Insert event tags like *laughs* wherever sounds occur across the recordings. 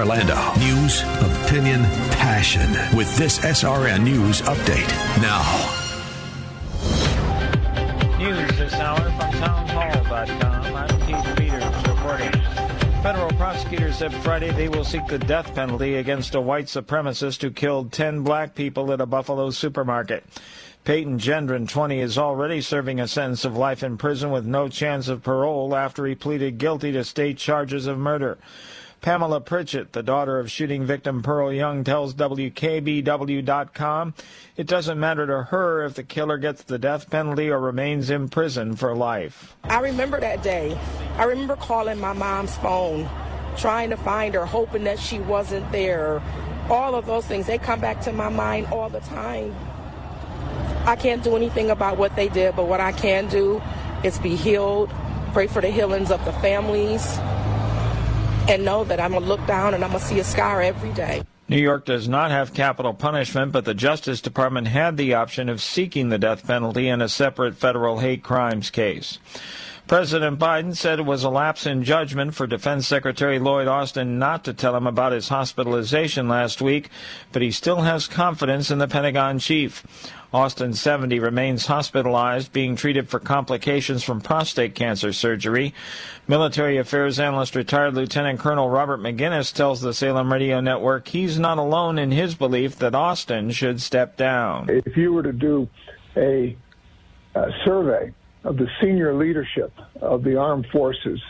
Orlando. News, opinion, passion. With this SRN News update. Now. News this hour from townhall.com. I'm Keith Peters reporting. Federal prosecutors said Friday they will seek the death penalty against a white supremacist who killed 10 black people at a Buffalo supermarket. Peyton Gendron, 20, is already serving a sentence of life in prison with no chance of parole after he pleaded guilty to state charges of murder. Pamela Pritchett, the daughter of shooting victim Pearl Young, tells WKBW.com it doesn't matter to her if the killer gets the death penalty or remains in prison for life. I remember that day. I remember calling my mom's phone, trying to find her, hoping that she wasn't there. All of those things, they come back to my mind all the time. I can't do anything about what they did, but what I can do is be healed, pray for the healings of the families and know that I'm going to look down and I'm going to see a scar every day. New York does not have capital punishment, but the Justice Department had the option of seeking the death penalty in a separate federal hate crimes case. President Biden said it was a lapse in judgment for Defense Secretary Lloyd Austin not to tell him about his hospitalization last week, but he still has confidence in the Pentagon chief. Austin, 70, remains hospitalized, being treated for complications from prostate cancer surgery. Military Affairs Analyst retired Lieutenant Colonel Robert Maginnis tells the Salem Radio Network he's not alone in his belief that Austin should step down. If you were to do a, a survey of the senior leadership of the armed forces,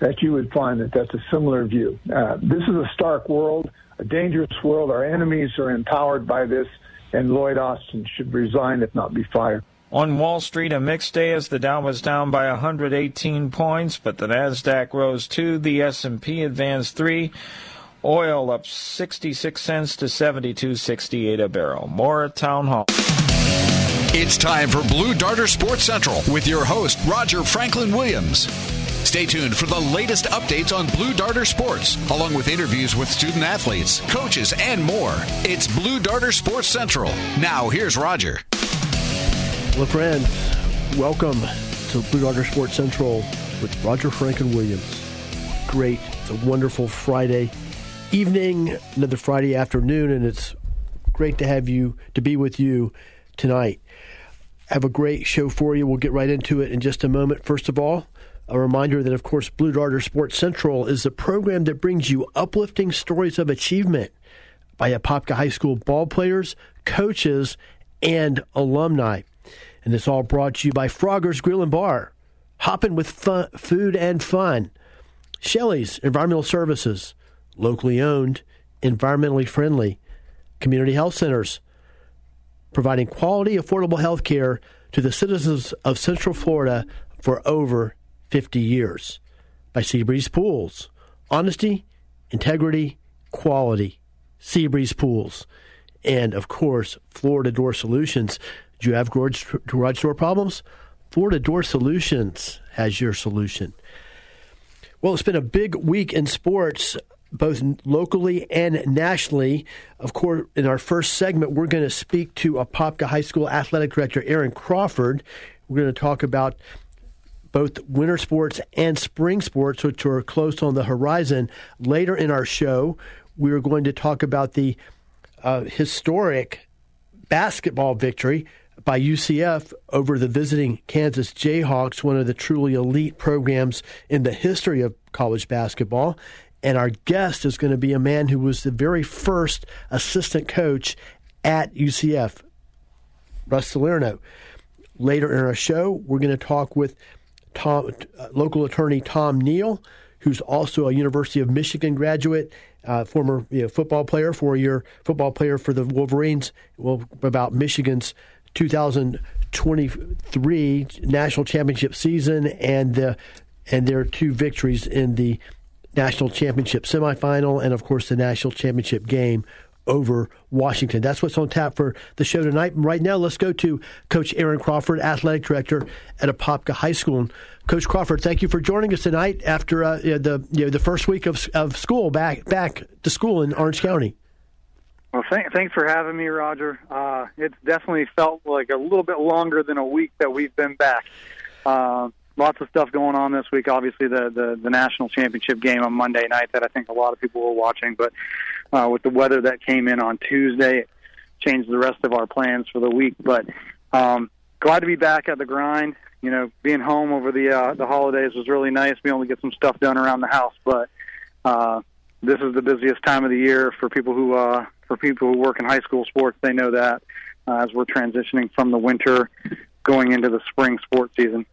that you would find that that's a similar view. Uh, this is a stark world, a dangerous world. Our enemies are empowered by this, and Lloyd Austin should resign if not be fired. On Wall Street, a mixed day as the Dow was down by 118 points, but the Nasdaq rose 2, the S&P advanced 3. Oil up 66 cents to 72.68 a barrel. More at Town Hall. It's time for Blue Darter Sports Central with your host, Roger Franklin Williams. Stay tuned for the latest updates on Blue Darter Sports, along with interviews with student athletes, coaches, and more. It's Blue Darter Sports Central. Now, here's Roger. Hello, friends. Welcome to Blue Darter Sports Central with Roger Franklin Williams. Great. It's a wonderful Friday evening, another Friday afternoon, and it's great to have you, to be with you tonight have a great show for you. We'll get right into it in just a moment. First of all, a reminder that, of course, Blue Darter Sports Central is the program that brings you uplifting stories of achievement by Apopka High School ball players, coaches, and alumni. And it's all brought to you by Frogger's Grill and Bar, hopping with fun, food and fun. Shelley's Environmental Services, locally owned, environmentally friendly. Community Health Centers, providing quality, affordable health care to the citizens of Central Florida for over 50 years. By Seabreeze Pools. Honesty, integrity, quality. Seabreeze Pools. And of course, Florida Door Solutions. Do you have garage, garage door problems? Florida Door Solutions has your solution. Well, it's been a big week in sports both locally and nationally. Of course, in our first segment, we're going to speak to Apopka High School Athletic Director Aaron Crawford. We're going to talk about both winter sports and spring sports, which are close on the horizon. Later in our show, we are going to talk about the uh, historic basketball victory by UCF over the visiting Kansas Jayhawks, one of the truly elite programs in the history of college basketball. And our guest is going to be a man who was the very first assistant coach at UCF, Russ Salerno. Later in our show, we're going to talk with Tom, uh, local attorney Tom Neal, who's also a University of Michigan graduate, uh, former you know, football player, four-year football player for the Wolverines. Well, about Michigan's 2023 national championship season and the and their two victories in the national championship semifinal and of course the national championship game over Washington. That's what's on tap for the show tonight. Right now, let's go to Coach Aaron Crawford, athletic director at Apopka High School. Coach Crawford, thank you for joining us tonight after uh, the you know, the first week of, of school back back to school in Orange County. Well, th- thanks for having me, Roger. Uh, it's definitely felt like a little bit longer than a week that we've been back. Uh, lots of stuff going on this week. Obviously, the, the the national championship game on Monday night that I think a lot of people were watching. But uh, with the weather that came in on Tuesday, it changed the rest of our plans for the week. But um, glad to be back at the grind. You know, being home over the uh, the holidays was really nice. We only get some stuff done around the house, but uh, this is the busiest time of the year for people who uh, for people who work in high school sports. They know that uh, as we're transitioning from the winter going into the spring sports season.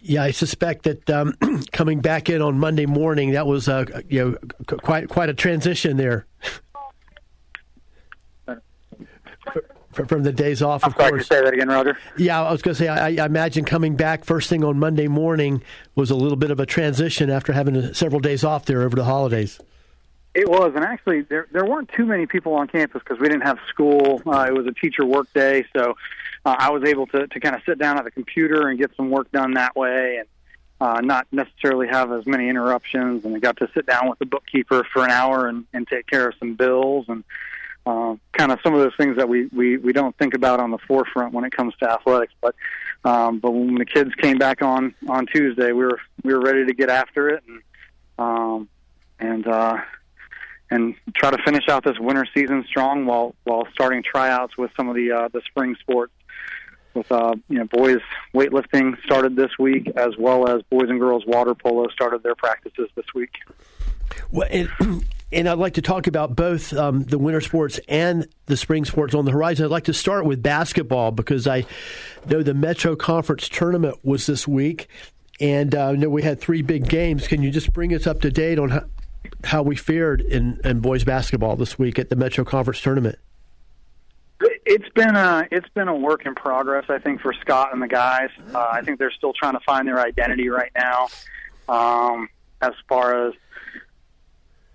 Yeah, I suspect that um, *clears throat* coming back in on Monday morning, that was uh, you know quite quite a transition there. From the days off, I'm of sorry, course. Say that again, Roger? Yeah, I was going to say. I, I imagine coming back first thing on Monday morning was a little bit of a transition after having several days off there over the holidays. It was, and actually, there there weren't too many people on campus because we didn't have school. Uh, it was a teacher work day, so uh, I was able to to kind of sit down at the computer and get some work done that way, and uh, not necessarily have as many interruptions. And I got to sit down with the bookkeeper for an hour and, and take care of some bills and uh, kind of some of those things that we, we we don't think about on the forefront when it comes to athletics. But um, but when the kids came back on on Tuesday, we were we were ready to get after it and um, and uh, and try to finish out this winter season strong while while starting tryouts with some of the uh, the spring sports. With uh, you know, boys weightlifting started this week, as well as boys and girls water polo started their practices this week. Well, and, *clears throat* and I'd like to talk about both um, the winter sports and the spring sports on the horizon. I'd like to start with basketball because I know the Metro Conference tournament was this week, and uh, I know we had three big games. Can you just bring us up to date on how, how we fared in, in boys basketball this week at the Metro Conference tournament? It's been a it's been a work in progress. I think for Scott and the guys, uh, I think they're still trying to find their identity right now. Um, as far as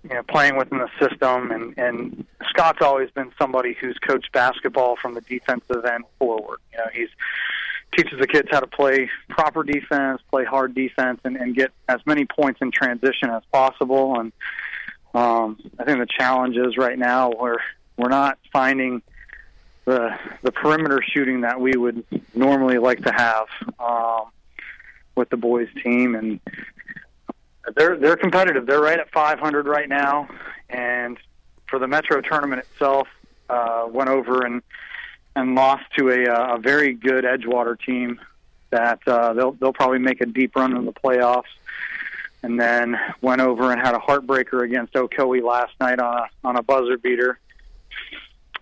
you know, playing within the system, and and Scott's always been somebody who's coached basketball from the defensive end forward. You know, he's teaches the kids how to play proper defense, play hard defense, and, and get as many points in transition as possible. And um, I think the challenge is right now we're we're not finding the the perimeter shooting that we would normally like to have um, with the boys team, and they're they're competitive. They're right at 500 right now, and for the Metro tournament itself, uh, went over and and lost to a, uh, a very good Edgewater team that uh, they'll they'll probably make a deep run in the playoffs. And then went over and had a heartbreaker against Ocoee last night on a on a buzzer beater.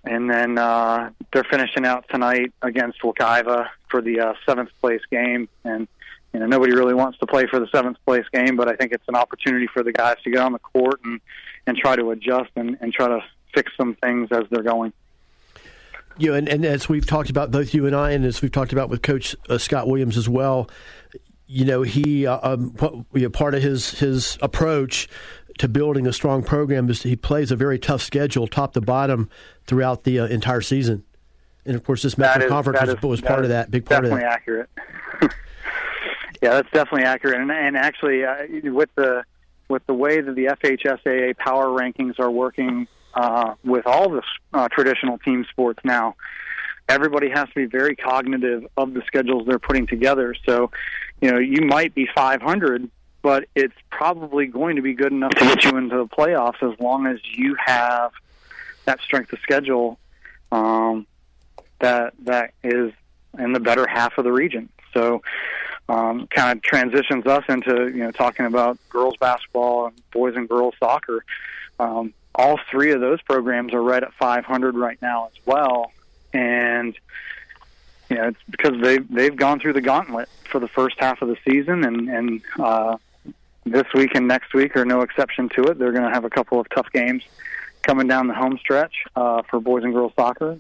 And then uh, they're finishing out tonight against Wekiva for the uh, seventh place game. And you know nobody really wants to play for the seventh place game, but I think it's an opportunity for the guys to get on the court and and try to adjust and, and try to fix some things as they're going know, and, and as we've talked about, both you and I, and as we've talked about with Coach uh, Scott Williams as well, you know, he uh, um, know, part of his his approach to building a strong program is he plays a very tough schedule, top to bottom, throughout the uh, entire season. And of course, this Metro Conference was, was part of that, big part of that. Definitely accurate. *laughs* yeah, that's definitely accurate. And, and actually, uh, with the with the way that the FHSAA power rankings are working uh, with all the uh, traditional team sports now. Everybody has to be very cognitive of the schedules they're putting together. So, you know, you might be 500, but it's probably going to be good enough to get you into the playoffs as long as you have that strength of schedule um, that that is in the better half of the region. So, um, kind of transitions us into you know talking about girls basketball and boys and girls soccer. Um, all three of those programs are right at 500 right now as well, and you know it's because they they've gone through the gauntlet for the first half of the season, and and uh, this week and next week are no exception to it. They're going to have a couple of tough games coming down the home stretch uh, for boys and girls soccer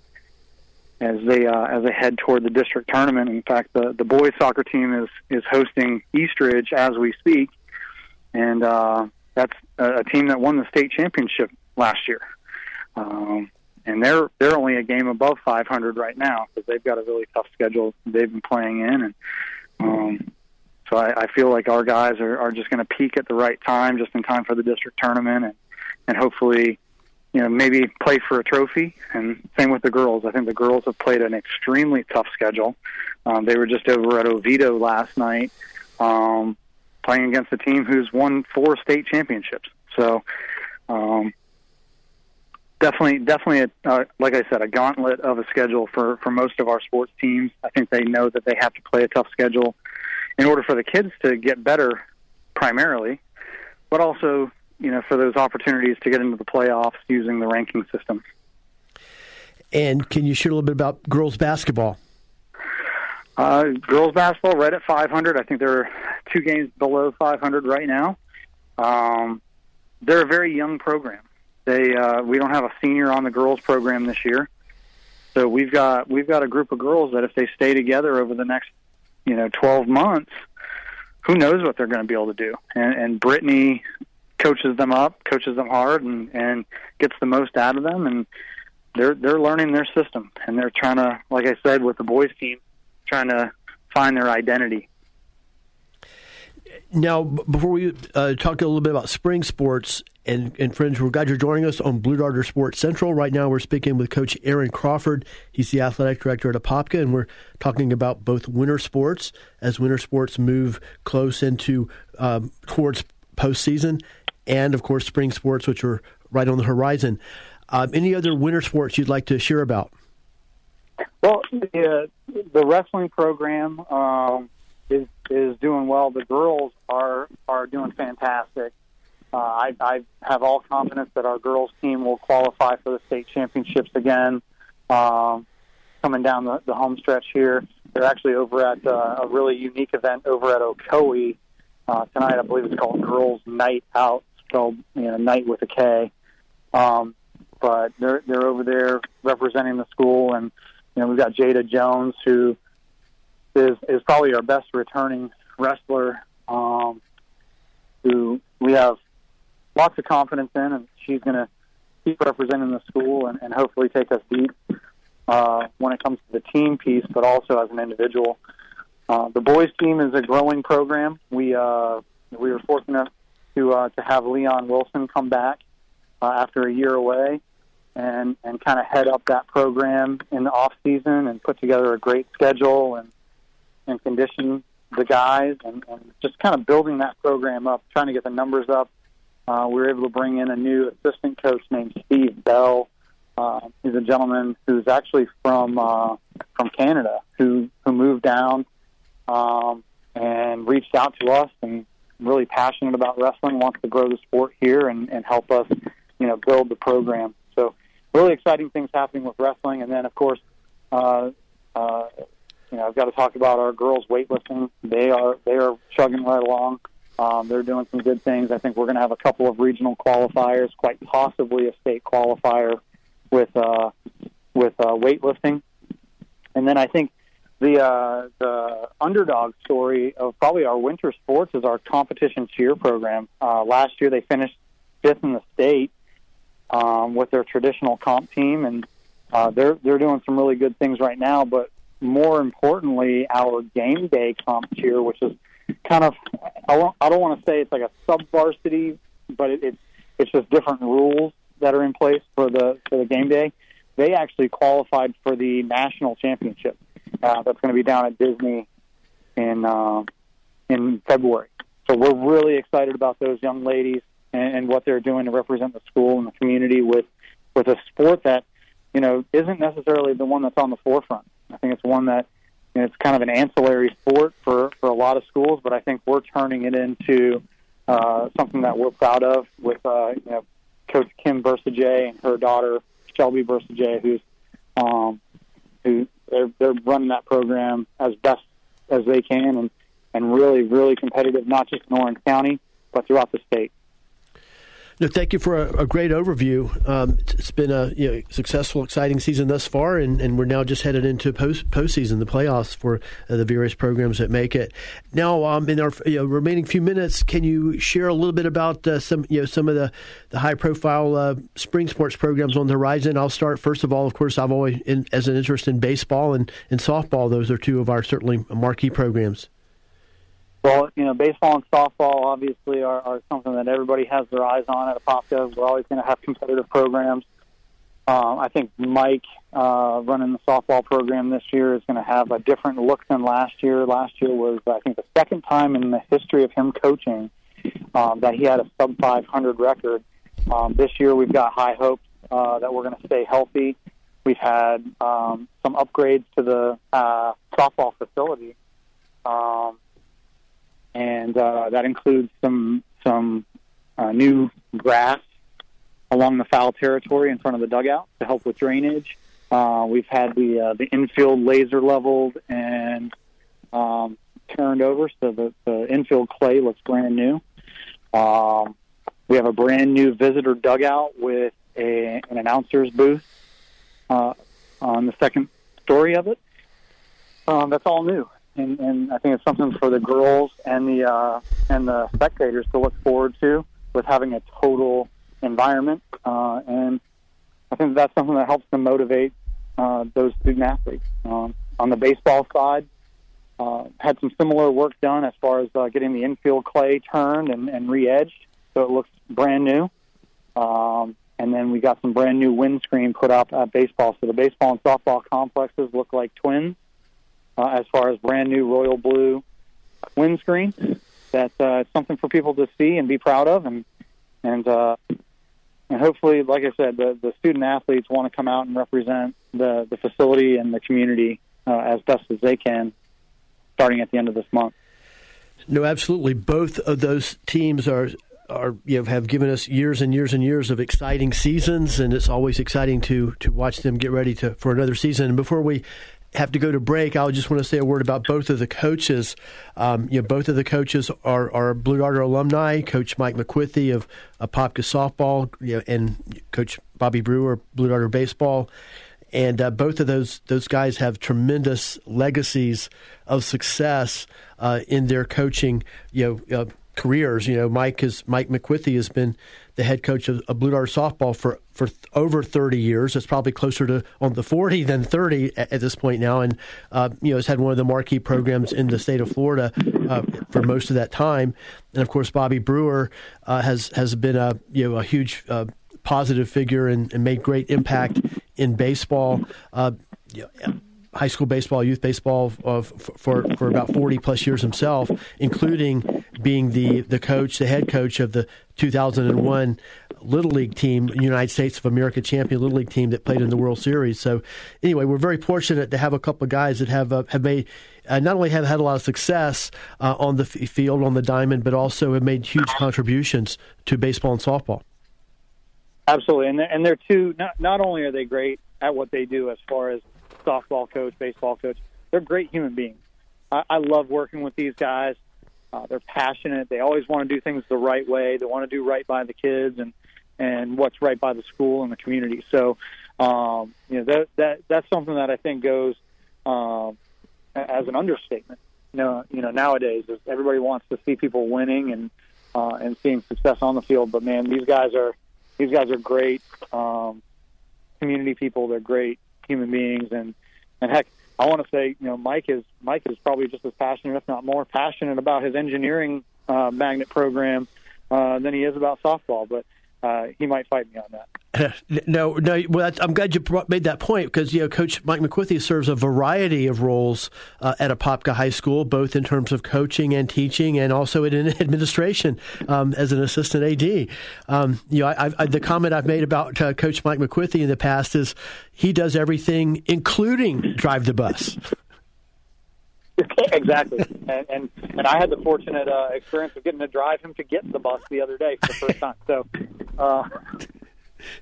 as they uh, as they head toward the district tournament. In fact, the the boys soccer team is is hosting Eastridge as we speak, and uh, that's a, a team that won the state championship last year. Um, and they're they're only a game above 500 right now because they've got a really tough schedule they've been playing in, and um, so I, I feel like our guys are, are just going to peak at the right time, just in time for the district tournament, and and hopefully, you know, maybe play for a trophy. And same with the girls. I think the girls have played an extremely tough schedule. Um, they were just over at Oviedo last night, um, playing against a team who's won four state championships. So. Um, definitely, definitely, a, uh, like I said, a gauntlet of a schedule for for most of our sports teams. I think they know that they have to play a tough schedule in order for the kids to get better, primarily, but also, you know, for those opportunities to get into the playoffs using the ranking system. And can you share a little bit about girls basketball? Uh, girls basketball right at 500. I think they're two games below 500 right now. Um, they're a very young program. They uh, we don't have a senior on the girls program this year, so we've got we've got a group of girls that if they stay together over the next you know 12 months, who knows what they're going to be able to do. And, and Brittany coaches them up, coaches them hard, and and gets the most out of them. And they're they're learning their system, and they're trying to, like I said, with the boys team, trying to find their identity now, before we uh, talk a little bit about spring sports and, and friends, we're glad you're joining us on Blue Darter Sports Central. Right now, we're speaking with Coach Aaron Crawford. He's the athletic director at Apopka, and we're talking about both winter sports as winter sports move close into um, towards postseason, and of course, spring sports, which are right on the horizon. Um, any other winter sports you'd like to share about? Well, the, uh, the wrestling program. Um, is is doing well. The girls are are doing fantastic. Uh, I, I have all confidence that our girls team will qualify for the state championships again. Um, coming down the, the home stretch here, they're actually over at uh, a really unique event over at Ocoee uh, tonight. I believe it's called Girls Night Out, spelled you know night with a K. Um, but they're they're over there representing the school, and you know we've got Jada Jones who is is probably our best returning wrestler, um, who we have lots of confidence in, and she's going to keep representing the school and, and hopefully take us deep uh, when it comes to the team piece, but also as an individual. Uh, the boys team is a growing program. We uh, we were fortunate to uh, to have Leon Wilson come back uh, after a year away and and kind of head up that program in the off season and put together a great schedule and and condition the guys and, and just kind of building that program up, trying to get the numbers up. Uh, we were able to bring in a new assistant coach named Steve Bell. Uh, he's a gentleman who's actually from uh, from Canada who who moved down um, and reached out to us and really passionate about wrestling, wants to grow the sport here and, and help us, you know, build the program. So really exciting things happening with wrestling, and then of course uh, uh, you know, I've got to talk about our girls weightlifting. They are they are chugging right along. Um, they're doing some good things. I think we're going to have a couple of regional qualifiers, quite possibly a state qualifier with uh, with uh, weightlifting. And then I think the uh, the underdog story of probably our winter sports is our competition cheer program. Uh, last year they finished fifth in the state um, with their traditional comp team, and uh, they're they're doing some really good things right now. But more importantly, our game day comp cheer, which is kind of I don't, I don't want to say it's like a sub varsity, but it, it's it's just different rules that are in place for the for the game day. They actually qualified for the national championship uh, that's going to be down at Disney in uh, in February. So we're really excited about those young ladies and, and what they're doing to represent the school and the community with with a sport that you know isn't necessarily the one that's on the forefront. I think it's one that you it's kind of an ancillary sport for for a lot of schools, but I think we're turning it into uh, something that we're proud of with uh, you know Coach Kim Versajay and her daughter Shelby Versajay, who's um, who they're they're running that program as best as they can and and really really competitive, not just in Orange County, but throughout the state. No, thank you for a, a great overview. Um, it's been a you know, successful, exciting season thus far, and, and we're now just headed into post postseason, the playoffs for uh, the various programs that make it. Now, um, in our you know, remaining few minutes, can you share a little bit about uh, some you know some of the, the high profile uh, spring sports programs on the horizon? I'll start first of all. Of course, I've always in, as an interest in baseball and, and softball. Those are two of our certainly marquee programs. Well, you know, baseball and softball obviously are, are something that everybody has their eyes on at Apopka. We're always going to have competitive programs. Um, I think Mike uh, running the softball program this year is going to have a different look than last year. Last year was, I think, the second time in the history of him coaching um, that he had a sub 500 record. Um, this year, we've got high hopes uh, that we're going to stay healthy. We've had um, some upgrades to the uh, softball facility. Um, and uh, that includes some some uh, new grass along the foul territory in front of the dugout to help with drainage. Uh, we've had the uh, the infield laser leveled and um, turned over, so the, the infield clay looks brand new. Um, we have a brand new visitor dugout with a, an announcer's booth uh, on the second story of it. Um, that's all new and, and I think it's something for the girls and the uh, and the spectators to look forward to with having a total environment, uh, and I think that's something that helps to motivate uh, those student athletes. Um, on the baseball side, uh, had some similar work done as far as uh, getting the infield clay turned and, and re-edged, so it looks brand new. Um, and then we got some brand new windscreen put up at baseball, so the baseball and softball complexes look like twins uh, as far as brand new royal blue windscreen. That uh, something for people to see and be proud of, and and uh, and hopefully, like I said, the the student athletes want to come out and represent the the facility and the community uh, as best as they can, starting at the end of this month. No, absolutely. Both of those teams are are you know have given us years and years and years of exciting seasons, and it's always exciting to to watch them get ready to for another season. And before we have to go to break, I just want to say a word about both of the coaches. Um, you know, both of the coaches are, are Blue Darter alumni. Coach Mike McQuithy of Apopka softball, you know, and Coach Bobby Brewer, Blue Darter baseball, and uh, both of those those guys have tremendous legacies of success uh, in their coaching. You know, uh, careers. You know, Mike is Mike McQuithy has been the head coach of, of Blue Dart softball for for over 30 years. It's probably closer to on the 40 than 30 at, at this point now, and uh, you know has had one of the marquee programs in the state of Florida uh, for most of that time. And of course, Bobby Brewer uh, has has been a you know a huge uh, positive figure and, and, made great impact in baseball. Uh, you know, high school baseball, youth baseball uh, for for about 40 plus years himself, including being the the coach, the head coach of the 2001 Little League team, United States of America champion Little League team that played in the World Series. So, anyway, we're very fortunate to have a couple of guys that have uh, have made. Uh, not only have had a lot of success uh, on the f- field, on the diamond, but also have made huge contributions to baseball and softball. Absolutely, and they're, and they're two. Not, not only are they great at what they do as far as softball coach, baseball coach. They're great human beings. I, I love working with these guys. Uh, they're passionate. They always want to do things the right way. They want to do right by the kids and and what's right by the school and the community. So, um, you know that that that's something that I think goes um, as an understatement. You know, you know nowadays everybody wants to see people winning and uh, and seeing success on the field. But man, these guys are these guys are great um, community people. They're great human beings, and and heck, I want to say, you know, Mike is Mike is probably just as passionate, if not more passionate, about his engineering uh, magnet program uh, than he is about softball. But uh, he might fight me on that. *laughs* No, no. Well, I'm glad you made that point because you know Coach Mike McQuithy serves a variety of roles uh, at Apopka High School, both in terms of coaching and teaching, and also in *laughs* administration um, as an assistant AD. Um, you know, I, I, the comment I've made about uh, Coach Mike McQuithy in the past is he does everything, including drive the bus. *laughs* exactly, and, and, and I had the fortunate uh, experience of getting to drive him to get the bus the other day for the first time. So uh,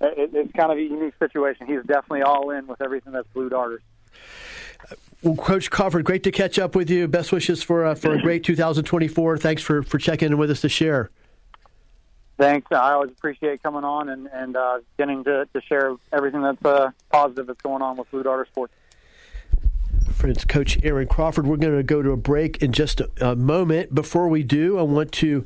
it, it's kind of a unique situation. He's definitely all in with everything that's Blue Darters. Well, Coach Crawford, great to catch up with you. Best wishes for uh, for a great 2024. Thanks for, for checking in with us to share. Thanks. I always appreciate coming on and and uh, getting to, to share everything that's uh, positive that's going on with Blue Darter Sports. Friends, Coach Aaron Crawford. We're going to go to a break in just a, a moment. Before we do, I want to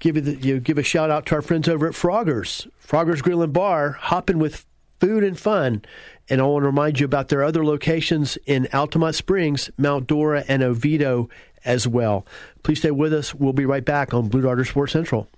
give you, the, you know, give a shout out to our friends over at Froggers, Froggers Grill and Bar, hopping with food and fun. And I want to remind you about their other locations in Altamonte Springs, Mount Dora, and Oviedo as well. Please stay with us. We'll be right back on Blue Darter Sports Central.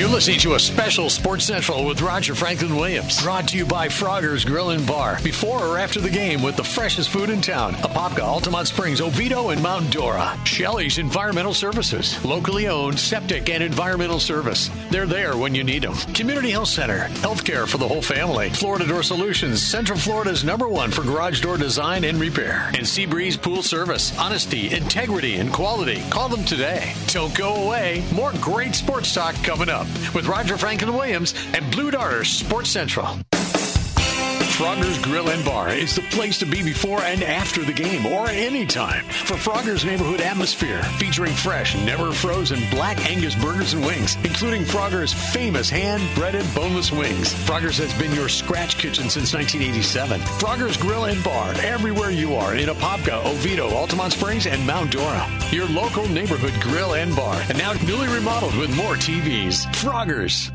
You're listening to a special Sports Central with Roger Franklin Williams. Brought to you by Frogger's Grill and Bar. Before or after the game with the freshest food in town. Apopka, Altamonte Springs, Oviedo, and Mount Dora. Shelley's Environmental Services. Locally owned septic and environmental service. They're there when you need them. Community Health Center. Healthcare for the whole family. Florida Door Solutions. Central Florida's number one for garage door design and repair. And Seabreeze Pool Service. Honesty, integrity, and quality. Call them today. Don't go away. More great sports talk coming up with Roger Franklin Williams and Blue Darter Sports Central. Frogger's Grill and Bar is the place to be before and after the game or at any time for Frogger's neighborhood atmosphere featuring fresh, never frozen black Angus burgers and wings, including Frogger's famous hand-breaded boneless wings. Frogger's has been your scratch kitchen since 1987. Frogger's Grill and Bar everywhere you are in Apopka, Oviedo, Altamonte Springs, and Mount Dora. Your local neighborhood grill and bar, and now newly remodeled with more TVs. Frogger's.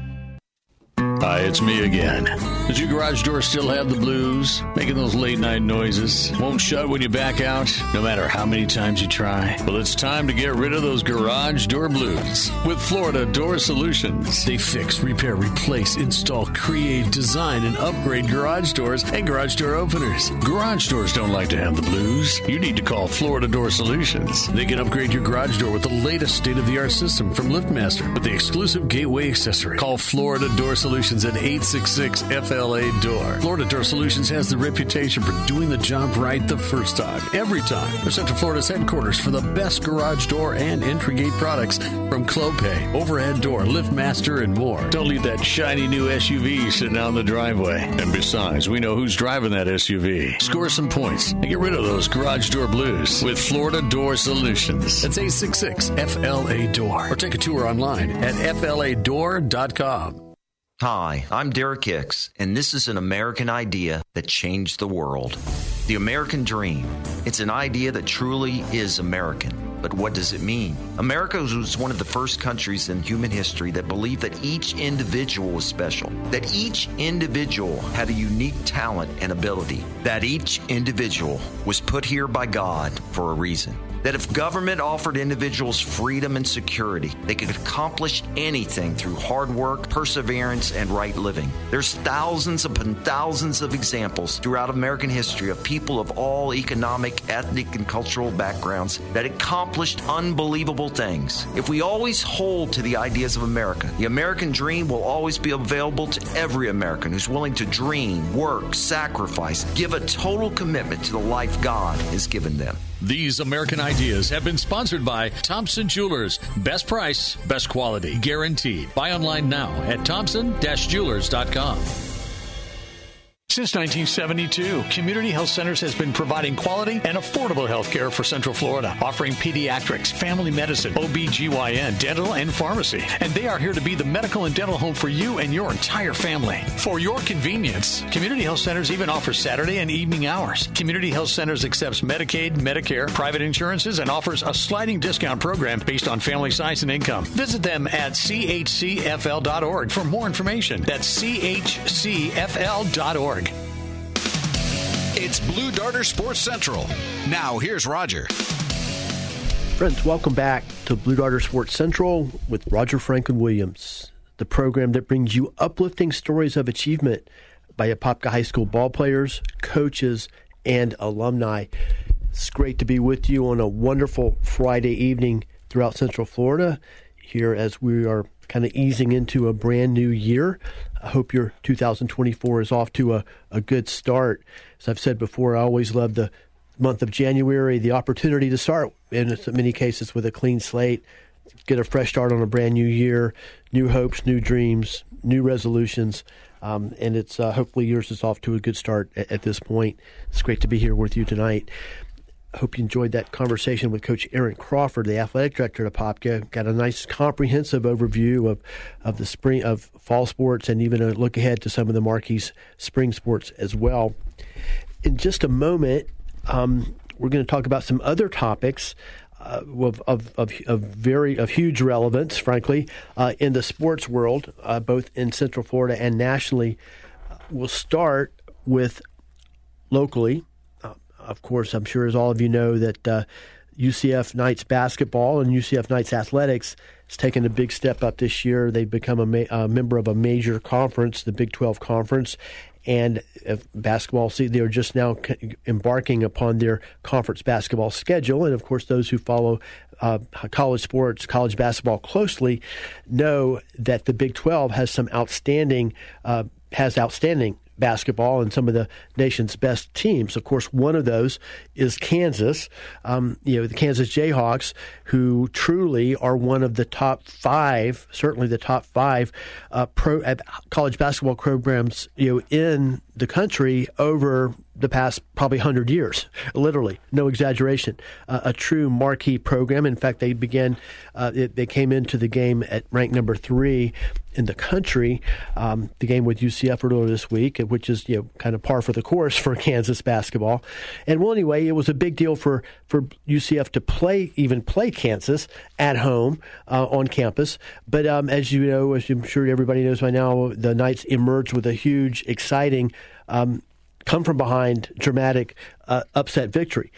Hi, it's me again. Does your garage door still have the blues? Making those late night noises? Won't shut when you back out, no matter how many times you try? Well, it's time to get rid of those garage door blues with Florida Door Solutions. They fix, repair, replace, install, create, design, and upgrade garage doors and garage door openers. Garage doors don't like to have the blues. You need to call Florida Door Solutions. They can upgrade your garage door with the latest state of the art system from LiftMaster with the exclusive gateway accessory. Call Florida Door Solutions at 866 FLA Door. Florida Door Solutions has the reputation for doing the job right the first time, every time. They're Central Florida's headquarters for the best garage door and entry gate products from Clopay, Overhead Door, LiftMaster, and more. Don't leave that shiny new SUV sitting out in the driveway. And besides, we know who's driving that SUV. Score some points and get rid of those garage door blues with Florida Door Solutions. That's 866 FLA Door. Or take a tour online at FLADoor.com. Hi, I'm Derek Hicks, and this is an American idea that changed the world. The American Dream. It's an idea that truly is American. But what does it mean? America was one of the first countries in human history that believed that each individual was special, that each individual had a unique talent and ability, that each individual was put here by God for a reason that if government offered individuals freedom and security, they could accomplish anything through hard work, perseverance, and right living. There's thousands upon thousands of examples throughout American history of people of all economic, ethnic, and cultural backgrounds that accomplished unbelievable things. If we always hold to the ideas of America, the American dream will always be available to every American who's willing to dream, work, sacrifice, give a total commitment to the life God has given them. These American ideas have been sponsored by Thompson Jewelers. Best price, best quality, guaranteed. Buy online now at thompson-jewelers.com. Since 1972, Community Health Centers has been providing quality and affordable health care for Central Florida, offering pediatrics, family medicine, OBGYN, dental, and pharmacy. And they are here to be the medical and dental home for you and your entire family. For your convenience, Community Health Centers even offers Saturday and evening hours. Community Health Centers accepts Medicaid, Medicare, private insurances, and offers a sliding discount program based on family size and income. Visit them at chcfl.org for more information. That's chcfl.org. It's Blue Darter Sports Central. Now, here's Roger. Friends, welcome back to Blue Darter Sports Central with Roger Franklin Williams, the program that brings you uplifting stories of achievement by Apopka High School ball players, coaches, and alumni. It's great to be with you on a wonderful Friday evening throughout Central Florida here as we are kind of easing into a brand new year. I hope your 2024 is off to a, a good start. As I've said before, I always love the month of January, the opportunity to start, in many cases, with a clean slate, get a fresh start on a brand new year, new hopes, new dreams, new resolutions. Um, and it's uh, hopefully yours is off to a good start at, at this point. It's great to be here with you tonight. Hope you enjoyed that conversation with Coach Aaron Crawford, the athletic director at Apopka. Got a nice comprehensive overview of, of the spring of fall sports and even a look ahead to some of the marquee spring sports as well. In just a moment, um, we're going to talk about some other topics. Uh, of, of, of, of, very of huge relevance, frankly, uh, in the sports world, uh, both in Central Florida and nationally. we'll start with locally of course, I'm sure as all of you know that uh, UCF Knights basketball and UCF Knights athletics has taken a big step up this year. They've become a, ma- a member of a major conference, the Big 12 Conference, and basketball. See, they are just now embarking upon their conference basketball schedule, and of course, those who follow uh, college sports, college basketball closely, know that the Big 12 has some outstanding uh, has outstanding basketball and some of the nation's best teams. Of course, one of those is Kansas. Um, you know, the Kansas Jayhawks, who truly are one of the top five, certainly the top five uh, pro uh, college basketball programs, you know, in the country over the past probably 100 years, literally, no exaggeration. Uh, a true marquee program. In fact, they began, uh, it, they came into the game at rank number three in the country. Um, the game with UCF earlier this week, which is you know kind of par for the course for *laughs* Kansas basketball. And well, anyway, it was a big deal for for UCF to play even play Kansas at home uh, on campus. But um, as you know, as I'm sure everybody knows by now, the Knights emerged with a huge, exciting um, come from behind dramatic uh, upset victory.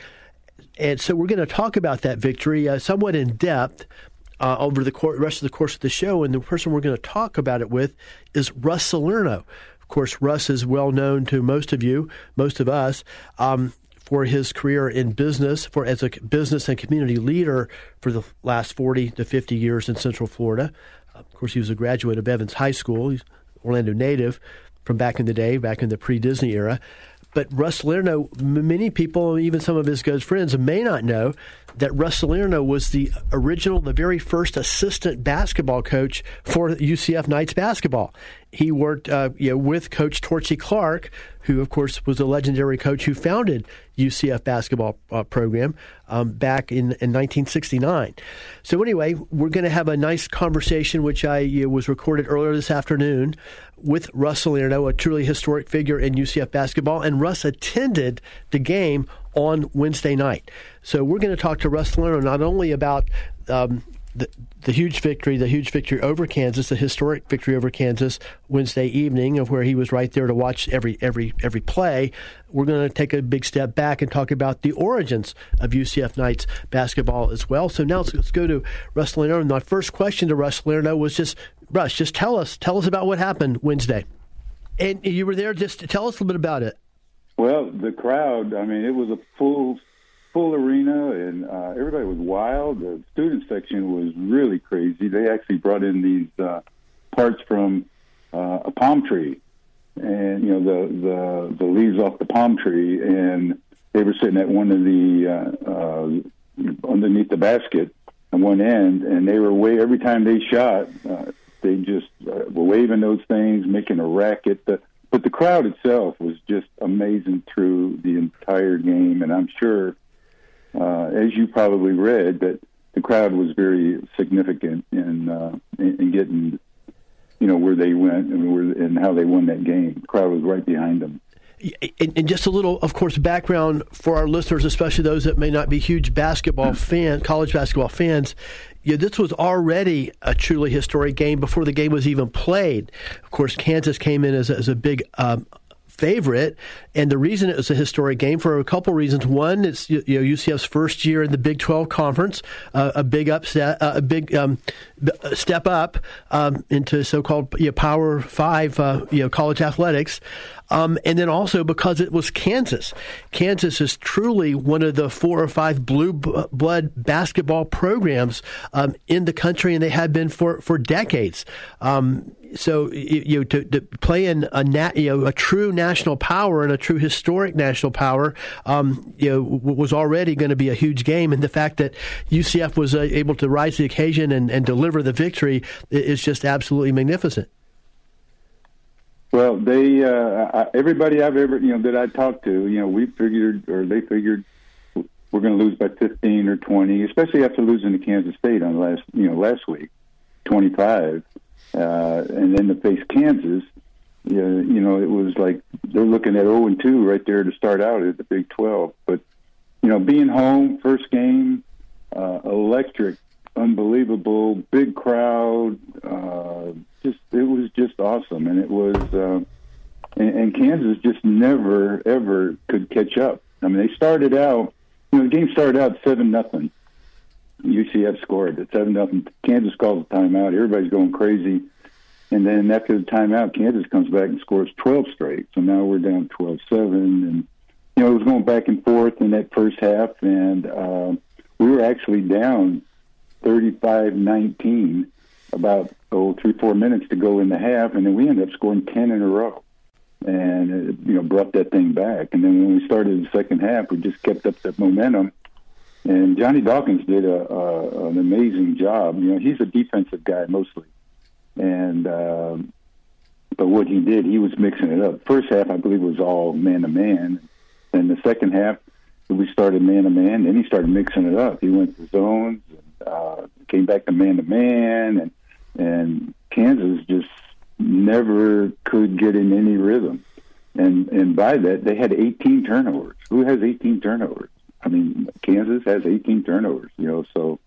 And so we're going to talk about that victory uh, somewhat in depth uh, over the cor- rest of the course of the show. And the person we're going to talk about it with is Russ Salerno. Of course, Russ is well known to most of you, most of us, um, for his career in business, for as a business and community leader for the last 40 to 50 years in Central Florida. Of course, he was a graduate of Evans High School. He's Orlando native, from back in the day, back in the pre Disney era. But Russ Salerno, many people, even some of his good friends, may not know that Russ Salerno was the original, the very first assistant basketball coach for UCF Knights basketball. He worked uh, you know, with Coach Torchy Clark, who, of course, was a legendary coach who founded UCF basketball uh, program um, back in, in 1969. So, anyway, we're going to have a nice conversation, which I uh, was recorded earlier this afternoon with Russ Salerno, a truly historic figure in UCF basketball. And Russ attended the game on Wednesday night. So we're going to talk to Russ Salerno not only about um, the, the huge victory, the huge victory over Kansas, the historic victory over Kansas Wednesday evening, of where he was right there to watch every every every play. We're going to take a big step back and talk about the origins of UCF Knights basketball as well. So now let's, let's go to Russ. And my first question to Russ Salerno was just Russ, just tell us, tell us about what happened Wednesday. And you were there. Just tell us a little bit about it. Well, the crowd. I mean, it was a full, full arena, and uh, everybody was wild. The student section was really crazy. They actually brought in these uh, parts from uh, a palm tree, and you know the the the leaves off the palm tree, and they were sitting at one of the uh, uh, underneath the basket on one end, and they were way every time they shot. Uh, they just uh, were waving those things, making a racket. The, but the crowd itself was just amazing through the entire game, and I'm sure, uh, as you probably read, that the crowd was very significant in uh, in, in getting, you know, where they went and where and how they won that game. The crowd was right behind them. And, just a little, of course, background for our listeners, especially those that may not be huge basketball fans, college basketball fans yeah, this was already a truly historic game before the game was even played. Of course, Kansas came in as a, as a big um, favorite, and the reason it was a historic game for a couple reasons. One, it's you know UCF's first year in the Big 12 conference, uh, a big upset, uh, a big um, step up um, into so-called you know, Power Five, uh, you know, college athletics. Um, and then also because it was Kansas. Kansas is truly one of the four or five blue blood basketball programs um, in the country, and they have been for, for decades. Um, so you know, to, to play in a nat, you know a true national power and a true historic national power, um, you know, was already going to be a huge game, and the fact that UCF was uh, able to rise to the occasion and, and deliver the victory is just absolutely magnificent. Well, they uh, everybody I've ever you know that I talked to, you know, we figured or they figured we're going to lose by 15 or 20, especially after losing to Kansas State on last you know last week, 25, uh, and then to face Kansas. You know, you know, it was like they're looking at 0 and 2 right there to start out at the Big 12. But you know, being home, first game, uh, electric, unbelievable, big crowd. Uh, just it was just awesome, and it was. Uh, and, and Kansas just never ever could catch up. I mean, they started out. You know, the game started out seven nothing. UCF scored at seven nothing. Kansas calls a timeout. Everybody's going crazy. And then after the timeout, Kansas comes back and scores 12 straight. So now we're down 12 7. And, you know, it was going back and forth in that first half. And uh, we were actually down 35 19, about, oh, three, four minutes to go in the half. And then we ended up scoring 10 in a row and it, you know brought that thing back. And then when we started the second half, we just kept up that momentum. And Johnny Dawkins did a, a an amazing job. You know, he's a defensive guy mostly, and uh, but what he did, he was mixing it up. First half, I believe, was all man to man, and the second half, we started man to man. Then he started mixing it up. He went to zones, and, uh, came back to man to man, and and Kansas just never could get in any rhythm. And and by that they had 18 turnovers. Who has 18 turnovers? I mean, Kansas has 18 turnovers. You know, so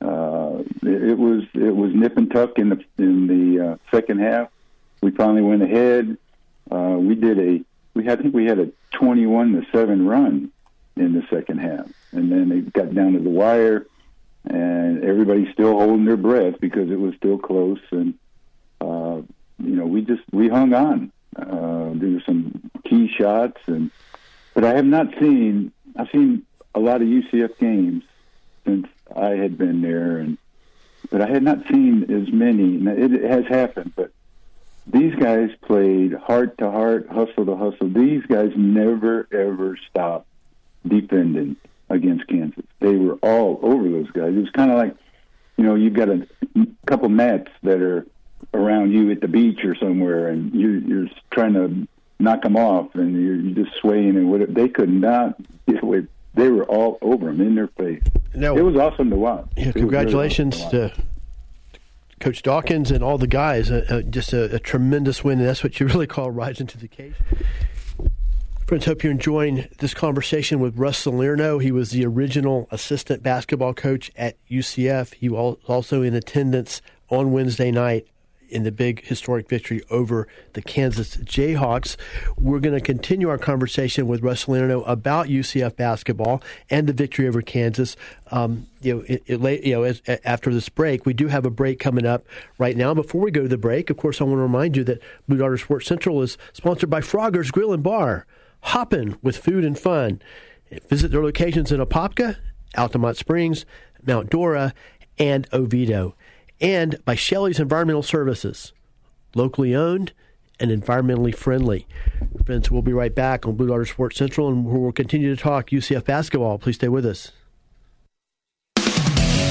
uh, it, it was it was nip and tuck in the in the uh, second half. We finally went ahead. Uh, we did a we had I think we had a 21 to seven run in the second half, and then it got down to the wire, and everybody's still holding their breath because it was still close and. Uh, you know, we just we hung on. Uh, there were some key shots, and but I have not seen. I've seen a lot of UCF games since I had been there, and but I had not seen as many. It has happened, but these guys played heart to heart, hustle to hustle. These guys never ever stopped defending against Kansas. They were all over those guys. It was kind of like, you know, you've got a couple mats that are around you at the beach or somewhere, and you, you're trying to knock them off, and you're, just swaying and whatever. They could not get away. They were all over them in their face. No, it was awesome to watch. Yeah, congratulations awesome to, to, Coach Dawkins and all the guys. Uh, uh, just a, a, tremendous win, and that's what you *laughs* really call rising to the occasion. Friends, hope you're enjoying this conversation with Russ Salerno. He was the original assistant basketball coach at UCF. He was also in attendance on Wednesday night in the big historic victory over the Kansas Jayhawks. We're going to continue our conversation with Russ Salerno about UCF basketball and the victory over Kansas. Um, you know, it, it, you know, as, after this break, we do have a break coming up right now. Before we go to the break, of course, I want to remind you that Blue Darter Sports Central is sponsored by Frogger's Grill and Bar, hopping with food and fun. Visit their locations in Apopka, Altamonte Springs, Mount Dora, and Oviedo and by Shelley's Environmental Services, locally owned and environmentally friendly. Friends, we'll be right back on Blue Darter Sports Central, and we'll continue to talk UCF basketball. Please stay with us.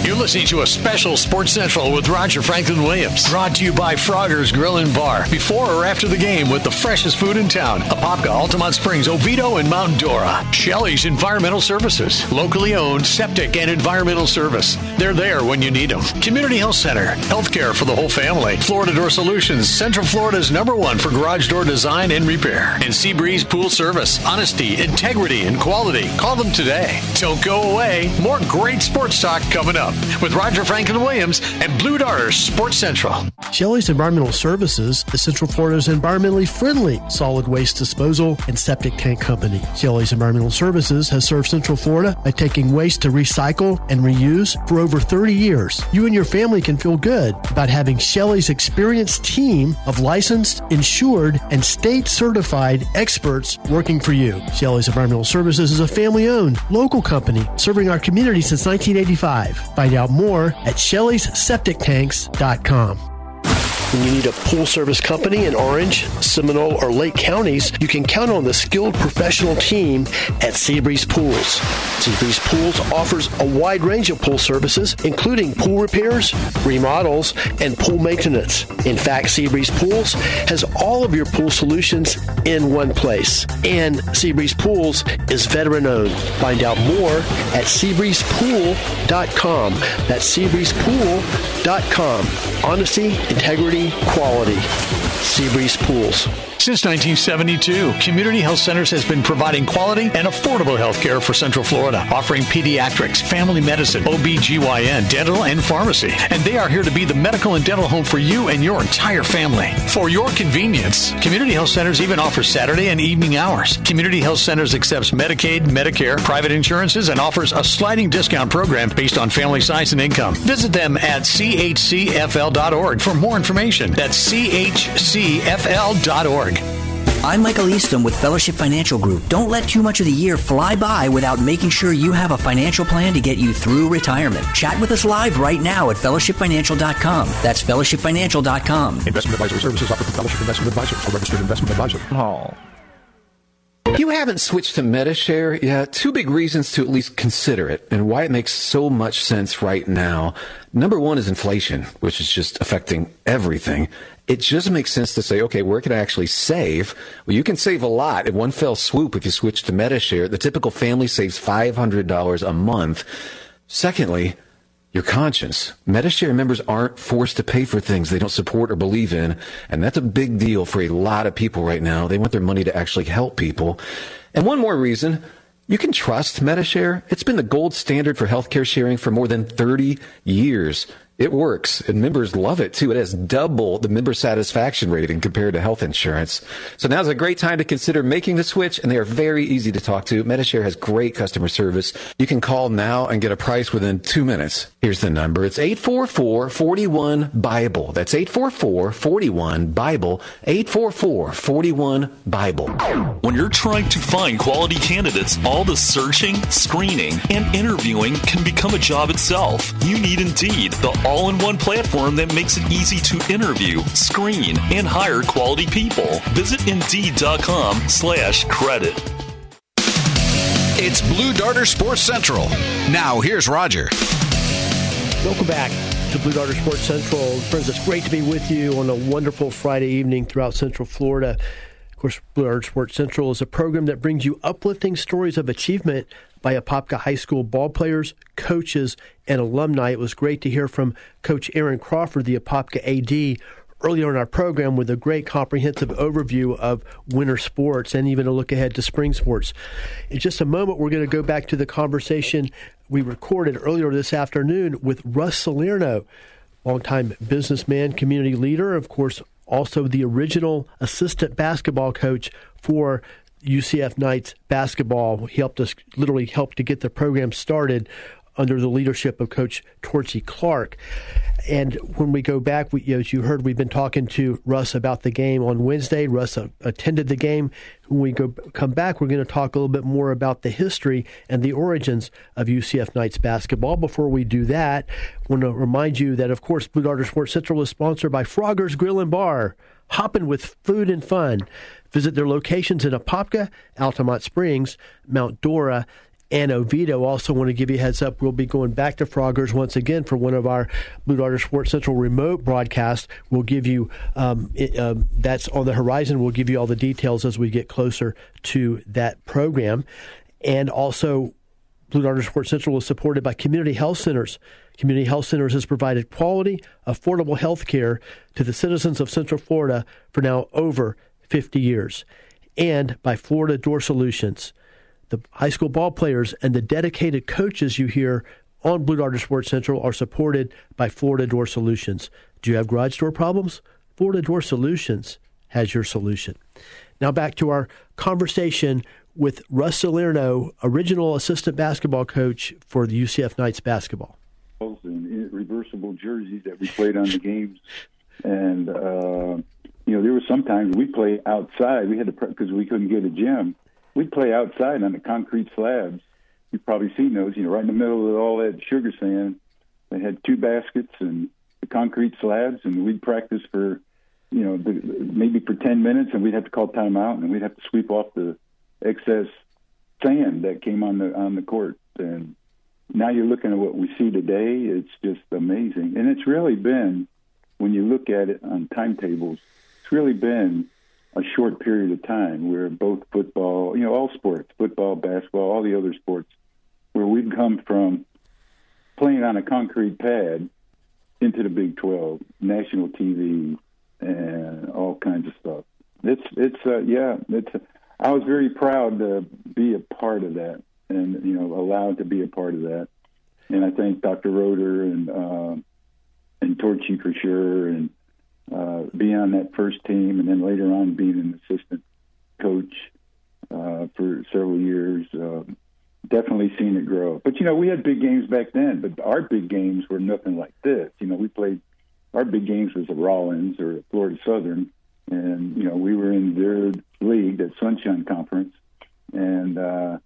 You're listening to a special Sports Central with Roger Franklin Williams. Brought to you by Frogger's Grill and Bar. Before or after the game with the freshest food in town. Apopka, Altamonte Springs, Oviedo, and Mount Dora. Shelley's Environmental Services. Locally owned septic and environmental service. They're there when you need them. Community Health Center. Healthcare for the whole family. Florida Door Solutions. Central Florida's number one for garage door design and repair. And Seabreeze Pool Service. Honesty, integrity, and quality. Call them today. Don't go away. More great sports talk coming up with Roger Franklin Williams and Blue Darter Sports Central. Shelley's Environmental Services is Central Florida's environmentally friendly solid waste disposal and septic tank company. Shelley's Environmental Services has served Central Florida by taking waste to recycle and reuse for over 30 years. You and your family can feel good about having Shelley's experienced team of licensed, insured, and state certified experts working for you. Shelley's Environmental Services is a family owned, local company serving our community since 1985. Find out more at Shelley'sSepticTanks.com. When you need a pool service company in Orange, Seminole, or Lake counties, you can count on the skilled professional team at Seabreeze Pools. Seabreeze Pools offers a wide range of pool services, including pool repairs, remodels, and pool maintenance. In fact, Seabreeze Pools has all of your pool solutions in one place. And Seabreeze Pools is veteran owned. Find out more at seabreezepool.com. That's seabreezepool.com. Honesty, integrity, quality. Seabreeze Pools. Since 1972, Community Health Centers has been providing quality and affordable health care for Central Florida, offering pediatrics, family medicine, OB/GYN, dental, and pharmacy. And they are here to be the medical and dental home for you and your entire family. For your convenience, Community Health Centers even offers Saturday and evening hours. Community Health Centers accepts Medicaid, Medicare, private insurances, and offers a sliding discount program based on family size and income. Visit them at chcfl.org for more information. That's chcfl.org. I'm Michael Easton with Fellowship Financial Group. Don't let too much of the year fly by without making sure you have a financial plan to get you through retirement. Chat with us live right now at fellowshipfinancial.com. That's fellowshipfinancial.com. Investment advisory services offered through Fellowship Investment Advisors, a registered investment advisor. Hall. You haven't switched to Medi-Share yet. Two big reasons to at least consider it and why it makes so much sense right now. Number one is inflation, which is just affecting everything. It just makes sense to say, okay, where can I actually save? Well, you can save a lot in one fell swoop if you switch to Medi-Share. The typical family saves $500 a month. Secondly, your conscience. Medi-Share members aren't forced to pay for things they don't support or believe in, and that's a big deal for a lot of people right now. They want their money to actually help people. And one more reason, you can trust Medi-Share. It's been the gold standard for healthcare sharing for more than 30 years. It works, and members love it too. It has double the member satisfaction rating compared to health insurance. So now's a great time to consider making the switch, and they are very easy to talk to. Medi-Share has great customer service. You can call now and get a price within two minutes. Here's the number. It's 844-41-BIBLE. That's 844-41-BIBLE. 844-41-BIBLE. When you're trying to find quality candidates, all the searching, screening, and interviewing can become a job itself. You need Indeed, the all-in-one platform that makes it easy to interview, screen, and hire quality people. Visit Indeed.com slash credit. It's Blue Darter Sports Central. Now, here's Roger. Welcome back to Blue Darter Sports Central. Friends, it's great to be with you on a wonderful Friday evening throughout Central Florida. Of course, Blue Darter Sports Central is a program that brings you uplifting stories of achievement by Apopka High School ball players, coaches, and alumni. It was great to hear from Coach Aaron Crawford, the Apopka AD, earlier in our program with a great comprehensive overview of winter sports and even a look ahead to spring sports. In just a moment, we're going to go back to the conversation we recorded earlier this afternoon with Russ Salerno, longtime businessman, community leader, of course, also the original assistant basketball coach for UCF Knights basketball. He helped us literally helped to get the program started under the leadership of Coach Torchy Clark. And when we go back, we, as you heard, we've been talking to Russ about the game on Wednesday. Russ uh, attended the game. When we go come back, we're going to talk a little bit more about the history and the origins of UCF Knights basketball. Before we do that, I want to remind you that, of course, Blue Darter Sports Central is sponsored by Frogger's Grill and Bar, hopping with food and fun. Visit their locations in Apopka, Altamonte Springs, Mount Dora, and Oviedo. Also, want to give you a heads up. We'll be going back to Froggers once again for one of our Blue Darter Sports Central remote broadcasts. We'll give you um, it, um, that's on the horizon. We'll give you all the details as we get closer to that program, and also. Blue Darter Sports Central is supported by Community Health Centers. Community Health Centers has provided quality, affordable health care to the citizens of Central Florida for now over 50 years, and by Florida Door Solutions the high school ball players and the dedicated coaches you hear on Blue Darter Sports Central are supported by Florida Door Solutions. Do you have garage door problems? Florida Door Solutions has your solution. Now back to our conversation with Russ Salerno, original assistant basketball coach for the UCF Knights basketball. And reversible jerseys that we played on the games, and uh, you know there were sometimes we played outside. We had to because we couldn't get a gym we'd play outside on the concrete slabs. You've probably seen those, you know, right in the middle of all that sugar sand. They had two baskets, and the concrete slabs, and we'd practice for, you know, the, maybe for ten minutes, and we'd have to call timeout, and we'd have to sweep off the excess sand that came on the on the court. And now you're looking at what we see today. It's just amazing, and it's really been, when you look at it on timetables, it's really been a short period of time where both football, you know, all sports, football, basketball, all the other sports, where we've come from playing on a concrete pad into the Big 12, national TV, and all kinds of stuff. It's it's uh, yeah, it's. I was very proud to be a part of that, and you know, allowed to be a part of that. And I thank Dr. Roeder and uh, and Torchy for sure, and uh, on that first team, and then later on being an assistant coach uh, for several years. Uh, definitely seen it grow. But you know, we had big games back then, but our big games were nothing like this. You know, we played our big games was at Rollins or Florida Southern, and you know, we were in their league, that Sunshine Conference, and uh,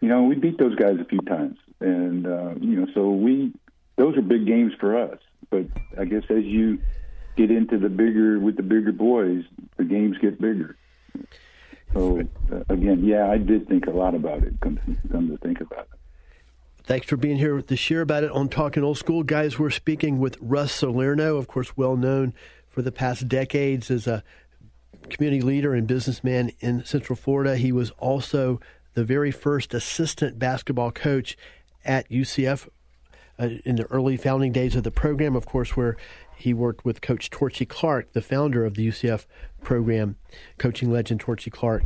you know, we beat those guys a few times, and uh, you know, so we those are big games for us. But I guess as you get into the bigger with the bigger boys, the games get bigger. So uh, again, yeah, I did think a lot about it. Come, come to think about it. Thanks for being here to share about it on Talking Old School. Guys, we're speaking with Russ Salerno, of course, well known for the past decades as a community leader and businessman in Central Florida. He was also the very first assistant basketball coach at UCF uh, in the early founding days of the program, of course, where he worked with Coach Torchy Clark, the founder of the UCF program, coaching legend Torchy Clark.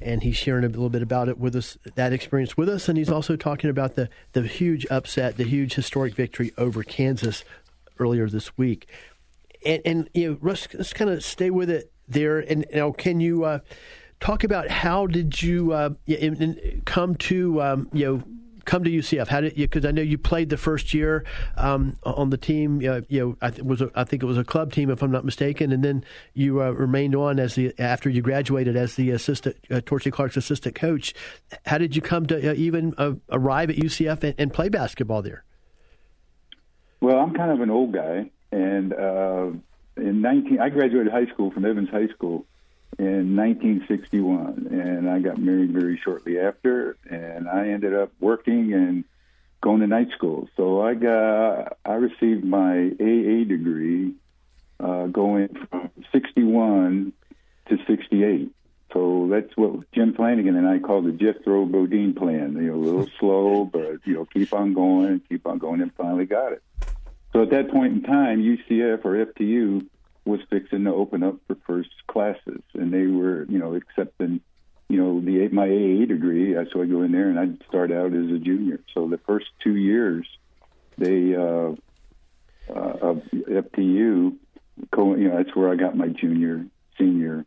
And he's sharing a little bit about it with us, that experience with us. And he's also talking about the, the huge upset, the huge historic victory over Kansas earlier this week. And, and you know, Russ, let's kind of stay with it there. And you know, can you uh, talk about how did you uh, come to um, you know come to UCF? How did you? Because I know you played the first year um, on the team. Uh, you know, I th- was a, I think it was a club team, if I'm not mistaken, and then you uh, remained on as the after you graduated as the assistant uh, Torchy Clark's assistant coach. How did you come to uh, even uh, arrive at UCF and, and, play basketball there? Well, I'm kind of an old guy, and in 19, I graduated high school from Evans High School in 1961, and I got married very shortly after, and I ended up working and going to night school. So I got I received my AA degree uh, going from 61 to 68. So that's what Jim Flanagan and I call the Jethro Bodine plan. You know, a little *laughs* slow, but you know, keep on going, keep on going, and finally got it. So at that point in time, UCF or FTU was fixing to open up for first classes, and they were, you know, accepting, you know, the my AA degree. So I go in there and I'd start out as a junior. So the first two years, they uh, uh, of FTU, co- you know, that's where I got my junior, senior,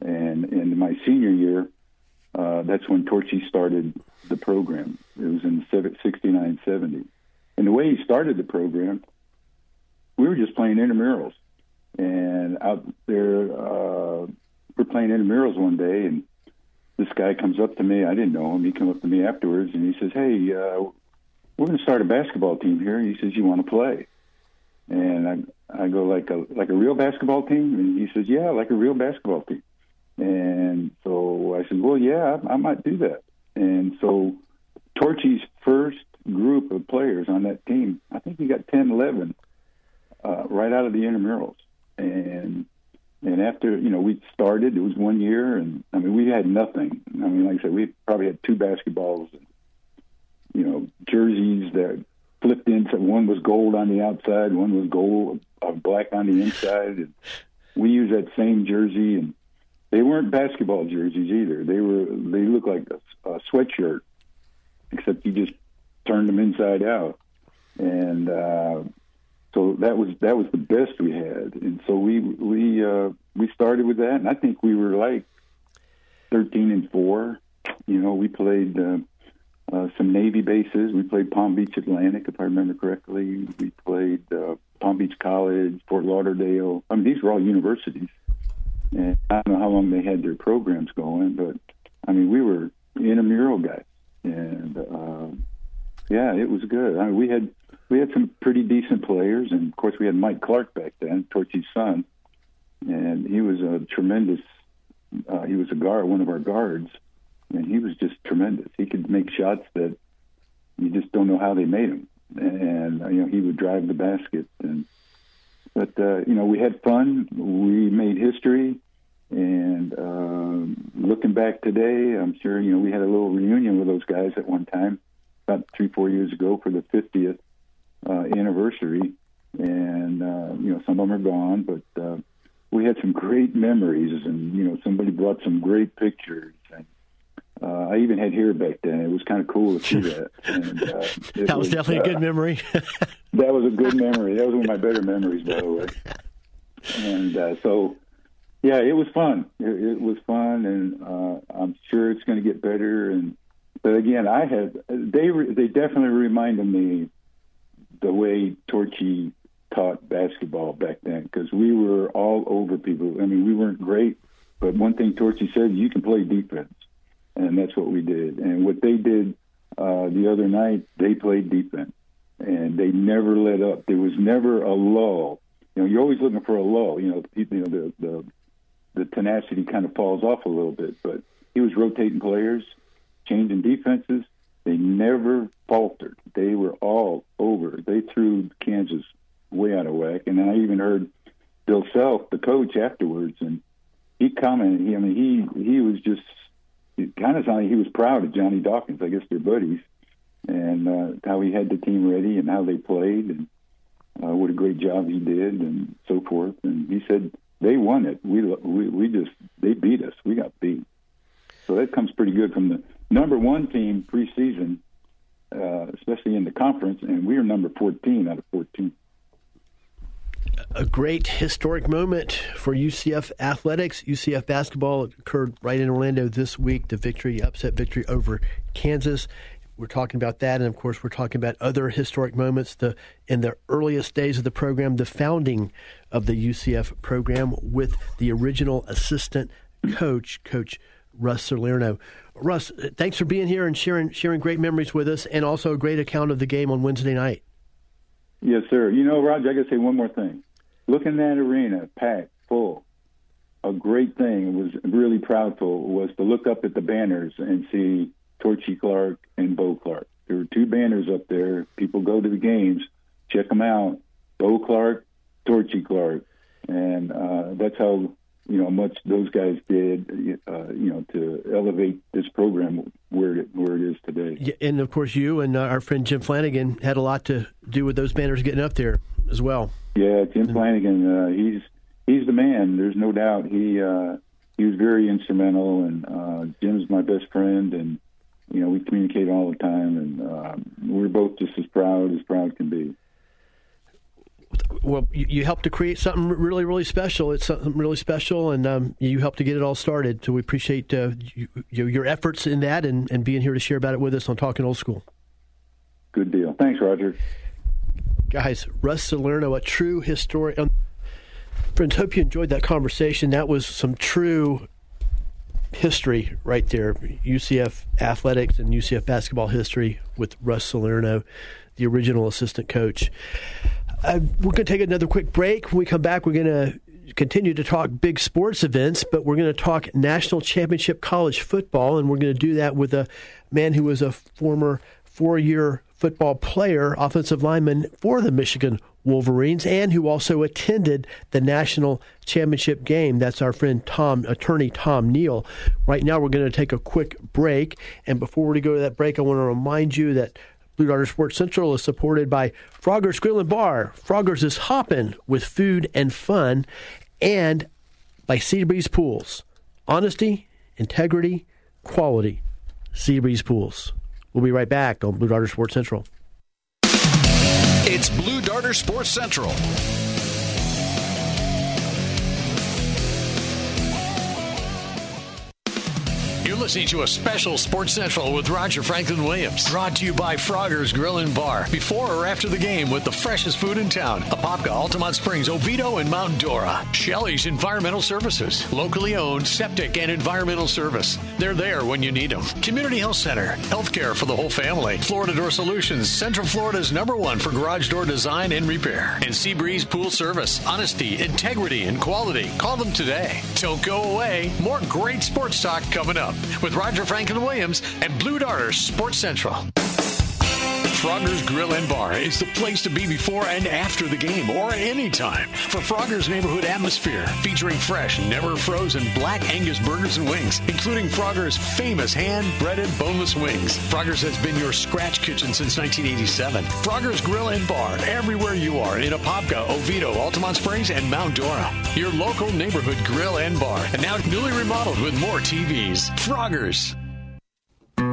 and in my senior year, uh, that's when Torchy started the program. It was in 69, 70. And the way he started the program, we were just playing intramurals and out there uh, we're playing intramurals one day, and this guy comes up to me. I didn't know him. He came up to me afterwards, and he says, "Hey, uh, we're going to start a basketball team here." He says, "You want to play?" And I I go like a like a real basketball team, and he says, "Yeah, like a real basketball team." And so I said, "Well, yeah, I, I might do that." And so Torchy's first group of players on that team, I think he got 10, 11 uh, right out of the intramurals and and after you know we started, it was one year, and I mean we had nothing. I mean, like I said, we probably had two basketballs, and you know jerseys that flipped in. So one was gold on the outside, one was gold, uh, black on the inside, and we used that same jersey, and they weren't basketball jerseys either. They were they looked like a, a sweatshirt, except you just turned them inside out, and uh, so that was that was the best we had, and so we we uh, we started with that, and I think we were like thirteen and four. You know, we played uh, uh, some Navy bases. We played Palm Beach Atlantic, if I remember correctly. We played uh, Palm Beach College, Fort Lauderdale. I mean, these were all universities, and I don't know how long they had their programs going, but I mean, we were intramural guys, and uh, yeah, it was good. I mean, we had we had some pretty decent players, and of course we had Mike Clark back then, Torchy's son, and he was a tremendous. Uh, he was a guard, one of our guards, and he was just tremendous. He could make shots that you just don't know how they made them, and you know he would drive the basket. And but uh, you know we had fun, we made history, and uh, looking back today, I'm sure you know we had a little reunion with those guys at one time about three four years ago for the 50th uh, anniversary, and uh, you know some of them are gone, but uh, we had some great memories, and you know somebody brought some great pictures. And, uh, I even had hair back then. It was kind of cool to see that. And, uh, *laughs* that was, was definitely a good uh, memory. *laughs* that was a good memory. That was one of my better memories, by the way. And uh, so, yeah, it was fun. It, it was fun, and uh, I'm sure it's going to get better. And but again, I had they they definitely reminded me the way Torchy taught basketball back then because we were all over people. I mean, we weren't great, but one thing Torchy said, you can play defense, and that's what we did. And what they did uh, the other night, they played defense, and they never let up. There was never a lull. You know, you're always looking for a lull. You know, you know the the the tenacity kind of falls off a little bit, but he was rotating players, changing defenses, they never faltered. They were all over. They threw Kansas way out of whack. And I even heard Bill Self, the coach, afterwards, and he commented. He, I mean, he he was just it kind of sounded like he was proud of Johnny Dawkins. I guess they're buddies, and uh, how he had the team ready and how they played, and uh, what a great job he did, and so forth. And he said they won it. We we we just they beat us. We got beat. So that comes pretty good from the number one team preseason, uh, especially in the conference, and we are number 14 out of 14. A great historic moment for UCF athletics. UCF basketball occurred right in Orlando this week. The victory, upset victory over Kansas. We're talking about that, and of course, we're talking about other historic moments. The in the earliest days of the program, the founding of the UCF program with the original assistant coach, Coach Russ Salerno. Russ, thanks for being here and sharing sharing great memories with us, and also a great account of the game on Wednesday night. Yes, sir. You know, Roger, I got to say one more thing. Look in that arena, packed, full, a great thing was really proudful was to look up at the banners and see Torchy Clark and Bo Clark. There were two banners up there. People go to the games, check them out. Bo Clark, Torchy Clark, and uh, that's how you know much those guys did uh, you know to elevate this program where it where it is today. Yeah, and of course, you and uh, our friend Jim Flanagan had a lot to do with those banners getting up there as well. Yeah, Jim mm-hmm. Flanagan, uh, he's he's the man. There's no doubt. He uh, he was very instrumental, and uh, Jim's my best friend, and you know we communicate all the time, and uh, we're both just as proud as proud can be well, you, you helped to create something really, really special. It's something really special, and um, you helped to get it all started. So we appreciate uh, you, your efforts in that and, and being here to share about it with us on Talking Old School. Good deal. Thanks, Roger. Guys, Russ Salerno, a true historian. Um, friends, hope you enjoyed that conversation. That was some true history right there. UCF athletics and UCF basketball history with Russ Salerno, the original assistant coach. Uh, we're going to take another quick break. When we come back, we're going to continue to talk big sports events, but we're going to talk national championship college football, and we're going to do that with a man who was a former four year football player, offensive lineman for the Michigan Wolverines, and who also attended the national championship game. That's our friend Tom, attorney Tom Neal. Right now, we're going to take a quick break, and before we go to that break, I want to remind you that Blue Darter Sports Central is supported by Frogger's Grill and Bar. Frogger's is hopping with food and fun, and by Sea Breeze Pools. Honesty, integrity, quality. Sea Breeze Pools. We'll be right back on Blue Darter Sports Central. It's Blue Darter Sports Central. Listening to a special Sports Central with Roger Franklin Williams. Brought to you by Frogger's Grill and Bar. Before or after the game with the freshest food in town. Apopka, Altamonte Springs, Oviedo, and Mount Dora. Shelley's Environmental Services. Locally owned septic and environmental service. They're there when you need them. Community Health Center. Healthcare for the whole family. Florida Door Solutions. Central Florida's number one for garage door design and repair. And Seabreeze Pool Service. Honesty, integrity, and quality. Call them today. Don't go away. More great sports talk coming up with Roger Franklin Williams and Blue Darter Sports Central. Frogger's Grill and Bar is the place to be before and after the game or at any time for Frogger's neighborhood atmosphere featuring fresh, never frozen black Angus burgers and wings, including Frogger's famous hand-breaded boneless wings. Frogger's has been your scratch kitchen since 1987. Frogger's Grill and Bar everywhere you are in Apopka, Oviedo, Altamonte Springs, and Mount Dora. Your local neighborhood grill and bar, and now newly remodeled with more TVs. Frogger's.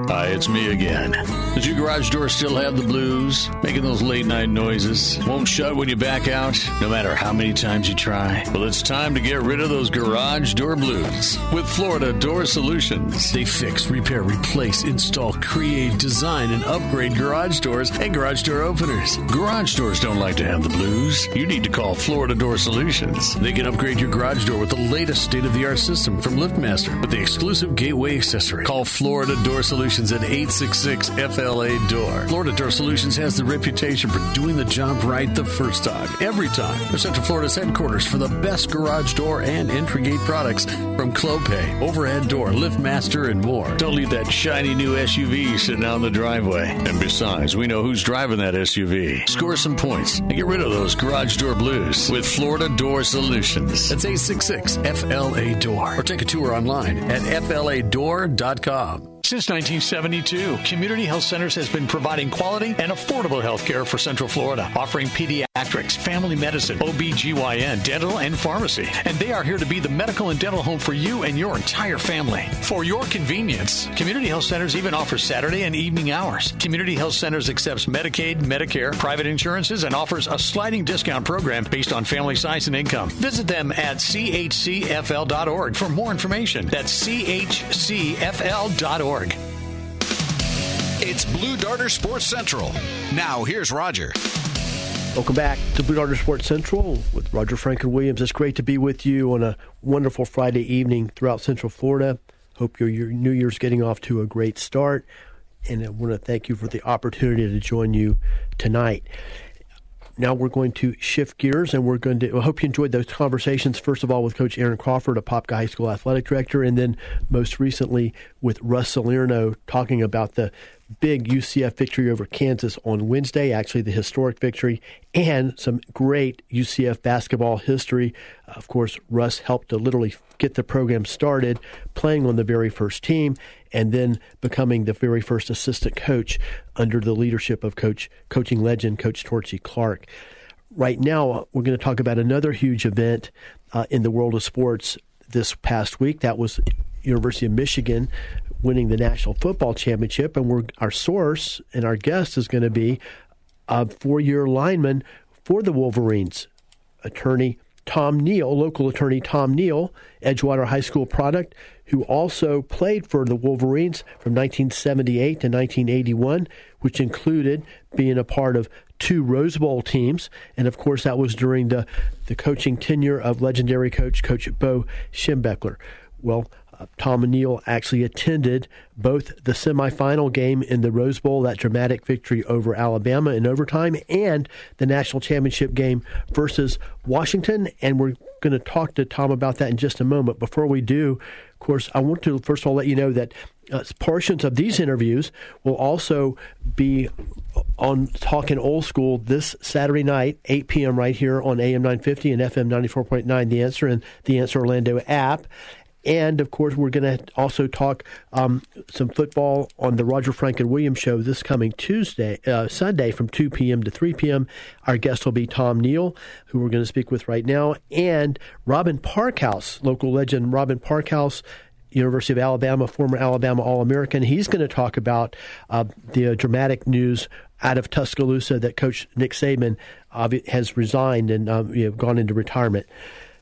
Hi, it's me again. Does your garage door still have the blues? Making those late night noises? Won't shut when you back out, no matter how many times you try? Well, it's time to get rid of those garage door blues with Florida Door Solutions. They fix, repair, replace, install, create, design, and upgrade garage doors and garage door openers. Garage doors don't like to have the blues. You need to call Florida Door Solutions. They can upgrade your garage door with the latest state of the art system from LiftMaster with the exclusive gateway accessory. Call Florida Door Solutions at 866 FLA Door. Florida Door Solutions has the reputation for doing the job right the first time, every time. They're Central Florida's headquarters for the best garage door and entry gate products from Clopay, Overhead Door, LiftMaster, and more. Don't leave that shiny new SUV sitting out in the driveway. And besides, we know who's driving that SUV. Score some points and get rid of those garage door blues with Florida Door Solutions. That's 866 FLA Door. Or take a tour online at FLADoor.com. Since 1972, Community Health Centers has been providing quality and affordable health care for Central Florida, offering pediatrics, family medicine, OBGYN, dental, and pharmacy. And they are here to be the medical and dental home for you and your entire family. For your convenience, Community Health Centers even offers Saturday and evening hours. Community Health Centers accepts Medicaid, Medicare, private insurances, and offers a sliding discount program based on family size and income. Visit them at chcfl.org for more information. That's chcfl.org. It's Blue Darter Sports Central. Now, here's Roger. Welcome back to Blue Darter Sports Central with Roger Franklin Williams. It's great to be with you on a wonderful Friday evening throughout Central Florida. Hope your, your New Year's getting off to a great start. And I want to thank you for the opportunity to join you tonight. Now we're going to shift gears and we're going to, I hope you enjoyed those conversations, first of all, with Coach Aaron Crawford, a Apopka High School athletic director, and then most recently with Russ Salerno talking about the big UCF victory over Kansas on Wednesday, actually the historic victory, and some great UCF basketball history. Of course, Russ helped to literally get the program started, playing on the very first team, and then becoming the very first assistant coach under the leadership of coach coaching legend Coach Torchy Clark. Right now, we're going to talk about another huge event uh, in the world of sports this past week. That was University of Michigan winning the National Football Championship, and we're, our source and our guest is going to be a four-year lineman for the Wolverines, attorney Tom Neal, local attorney Tom Neal, Edgewater High School product, who also played for the Wolverines from 1978 to 1981, which included being a part of two Rose Bowl teams. And of course, that was during the, the coaching tenure of legendary coach, Coach Bo Schembechler. Well, Tom Neal actually attended both the semifinal game in the Rose Bowl, that dramatic victory over Alabama in overtime, and the national championship game versus Washington. And we're going to talk to Tom about that in just a moment. Before we do, of course, I want to first of all let you know that uh, portions of these interviews will also be on Talking Old School this Saturday night, 8 p.m. right here on AM 950 and FM 94.9 The Answer and the Answer Orlando app. And of course, we're going to also talk um, some football on the Roger Franklin Williams show this coming Tuesday, uh, Sunday from 2 p.m. to 3 p.m. Our guest will be Tom Neal, who we're going to speak with right now, and Robin Parkhouse, local legend Robin Parkhouse. University of Alabama, former Alabama All American. He's going to talk about uh, the uh, dramatic news out of Tuscaloosa that Coach Nick Saban uh, has resigned and um, you know, gone into retirement.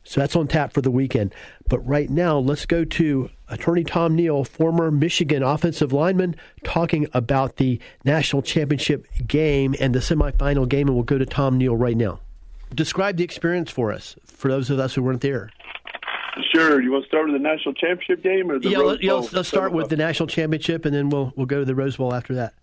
So that's on tap for the weekend. But right now, let's go to Attorney Tom Neal, former Michigan offensive lineman, talking about the national championship game and the semifinal game. And we'll go to Tom Neal right now. Describe the experience for us, for those of us who weren't there. Sure. You want to start with the national championship game or the yeah, Rose let, yeah, Bowl? let's, let's start with the national championship, and then we'll we'll go to the Rose Bowl after that.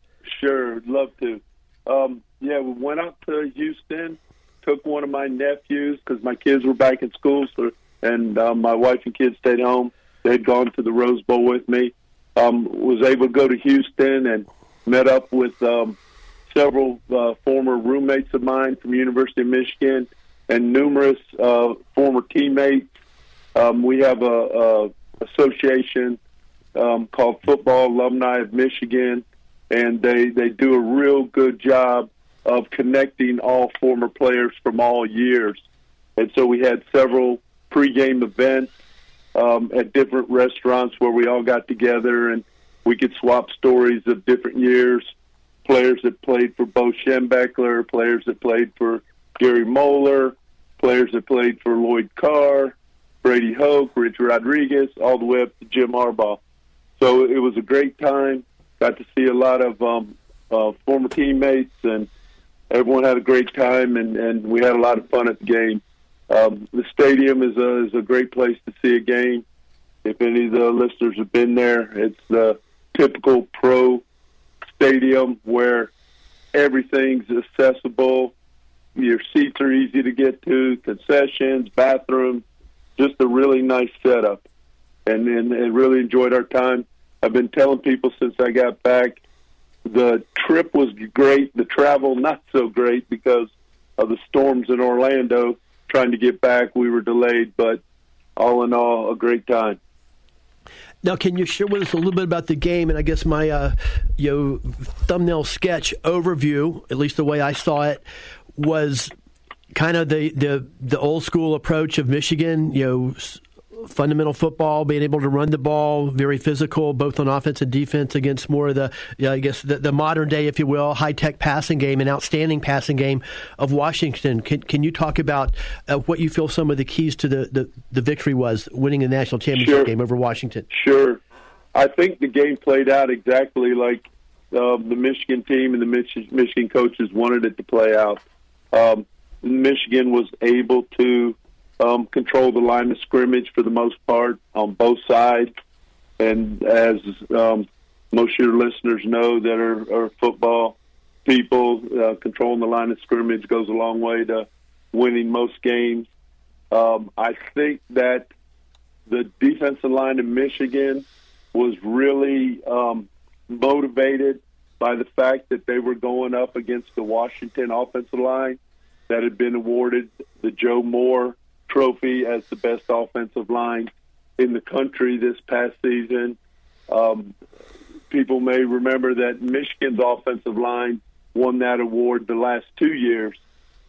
Sure, love to. Um, yeah, we went out to Houston, took one of my nephews because my kids were back in school, so, and um, my wife and kids stayed home. They'd gone to the Rose Bowl with me. Um, was able to go to Houston and met up with um, several uh, former roommates of mine from University of Michigan and numerous uh, former teammates. Um, we have a, a association um, called Football Alumni of Michigan, and they they do a real good job of connecting all former players from all years. And so we had several pregame events um, at different restaurants where we all got together and we could swap stories of different years. Players that played for Bo Schembechler, players that played for Gary Moeller, players that played for Lloyd Carr, Brady Hoke, Rich Rodriguez, all the way up to Jim Harbaugh. So it was a great time. Got to see a lot of um, uh, former teammates, and everyone had a great time, and, and we had a lot of fun at the game. Um, the stadium is a is a great place to see a game. If any of the listeners have been there, it's the typical pro stadium where everything's accessible. Your seats are easy to get to, concessions, bathrooms, just a really nice setup. And, and and really enjoyed our time. I've been telling people since I got back, the trip was great. The travel not so great because of the storms in Orlando. Trying to get back, we were delayed, but all in all, a great time. Now, can you share with us a little bit about the game? And I guess my uh, you know, thumbnail sketch overview, at least the way I saw it, was kind of the, the, the old school approach of Michigan. You know, fundamental football, being able to run the ball, very physical, both on offense and defense, against more of the, you know, I guess, the, the, modern day, if you will, high tech passing game, an outstanding passing game of Washington. Can, can you talk about uh, what you feel some of the keys to the, the, the victory was, winning the national championship Sure. game over Washington? Sure. I think the game played out exactly like um, the Michigan team and the Mich- Michigan coaches wanted it to play out. Um, Michigan was able to um, control the line of scrimmage for the most part on both sides. And as um, most of your listeners know that are, are football people, uh, controlling the line of scrimmage goes a long way to winning most games. Um, I think that the defensive line in Michigan was really um, motivated by the fact that they were going up against the Washington offensive line that had been awarded the Joe Moore Trophy as the best offensive line in the country this past season. Um, people may remember that Michigan's offensive line won that award the last two years,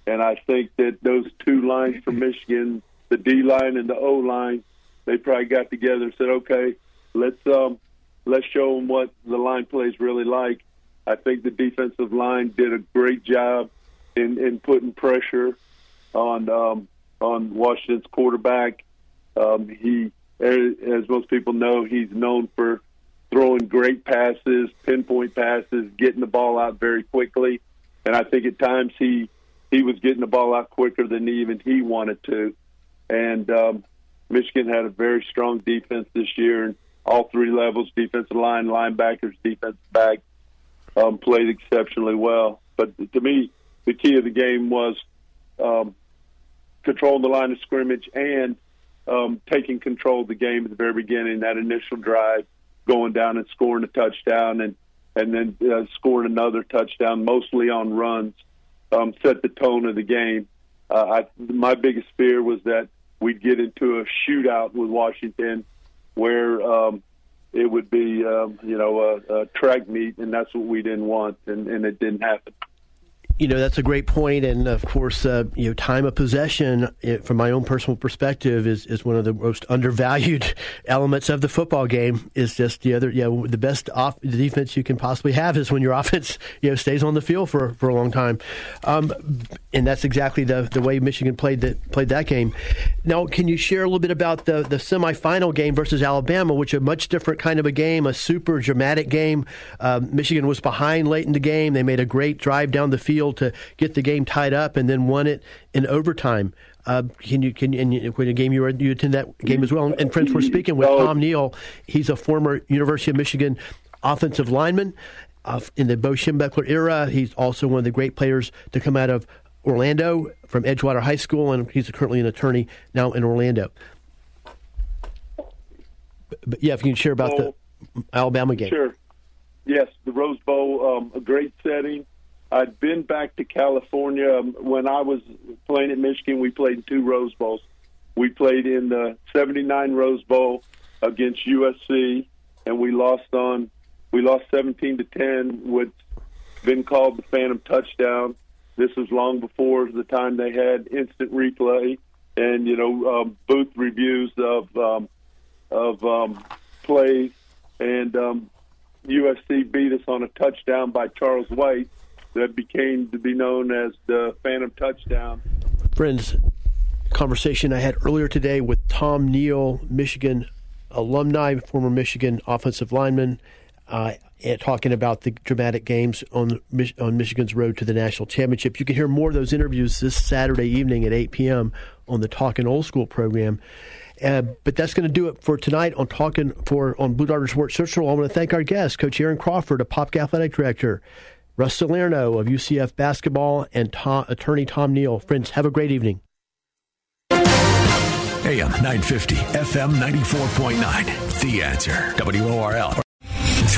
and I think that those two lines from Michigan, the D line and the O line, they probably got together and said, "Okay, let's um, let's show them what the line plays really like." I think the defensive line did a great job in, in putting pressure on um, on Washington's quarterback. Um, he, as most people know, he's known for throwing great passes, pinpoint passes, getting the ball out very quickly. And I think at times he he was getting the ball out quicker than even he wanted to. And um, Michigan had a very strong defense this year, and all three levels: defensive line, linebackers, defensive back, um, played exceptionally well. But to me, the key of the game was um, controlling the line of scrimmage and um, taking control of the game at the very beginning. That initial drive, going down and scoring a touchdown, and and then uh, scoring another touchdown, mostly on runs, um, set the tone of the game. Uh, I, my biggest fear was that we'd get into a shootout with Washington, where um, it would be, um, you know, a, a track meet, and that's what we didn't want, and, and it didn't happen. You know that's a great point. and of course, uh, you know, time of possession, it, from my own personal perspective, is, is one of the most undervalued *laughs* elements of the football game. Is just the other, you know, the best off defense you can possibly have is when your *laughs* offense, you know, stays on the field for, for a long time, um, and that's exactly the the way Michigan played that played that game. Now, can you share a little bit about the the semifinal game versus Alabama, which a much different kind of a game, a super dramatic game. Um, Michigan was behind late in the game. They made a great drive down the field to get the game tied up and then won it in overtime. Uh, can you can you, when a game you were you attend that game as well? And friends, we're speaking with Tom Neal. He's a former University of Michigan offensive lineman uh, in the Bo Schembechler era. He's also one of the great players to come out of Orlando from Edgewater High School, and he's currently an attorney now in Orlando. But yeah, if you can share about the Alabama game. Sure. Yes, the Rose Bowl, um, a great setting. I'd been back to California um, when I was playing at Michigan. We played in two Rose Bowls. We played in the '79 Rose Bowl against USC, and we lost on we lost 17 to 10. What's been called the Phantom Touchdown. This was long before the time they had instant replay and you know um, booth reviews of um, of um, plays, and um, USC beat us on a touchdown by Charles White that became to be known as the Phantom Touchdown. Friends, conversation I had earlier today with Tom Neal, Michigan alumni, former Michigan offensive lineman, uh, talking about the dramatic games on on Michigan's road to the national championship. You can hear more of those interviews this Saturday evening at 8 p.m. on the Talking Old School program. Uh, but that's going to do it for tonight on talking for on Blue Darter Sports Central. I want to thank our guests, Coach Aaron Crawford, Apopka Athletic Director, Russ Salerno of UCF basketball, and Tom, attorney Tom Neal. Friends, have a great evening. AM 950, FM 94.9. The answer. WORL.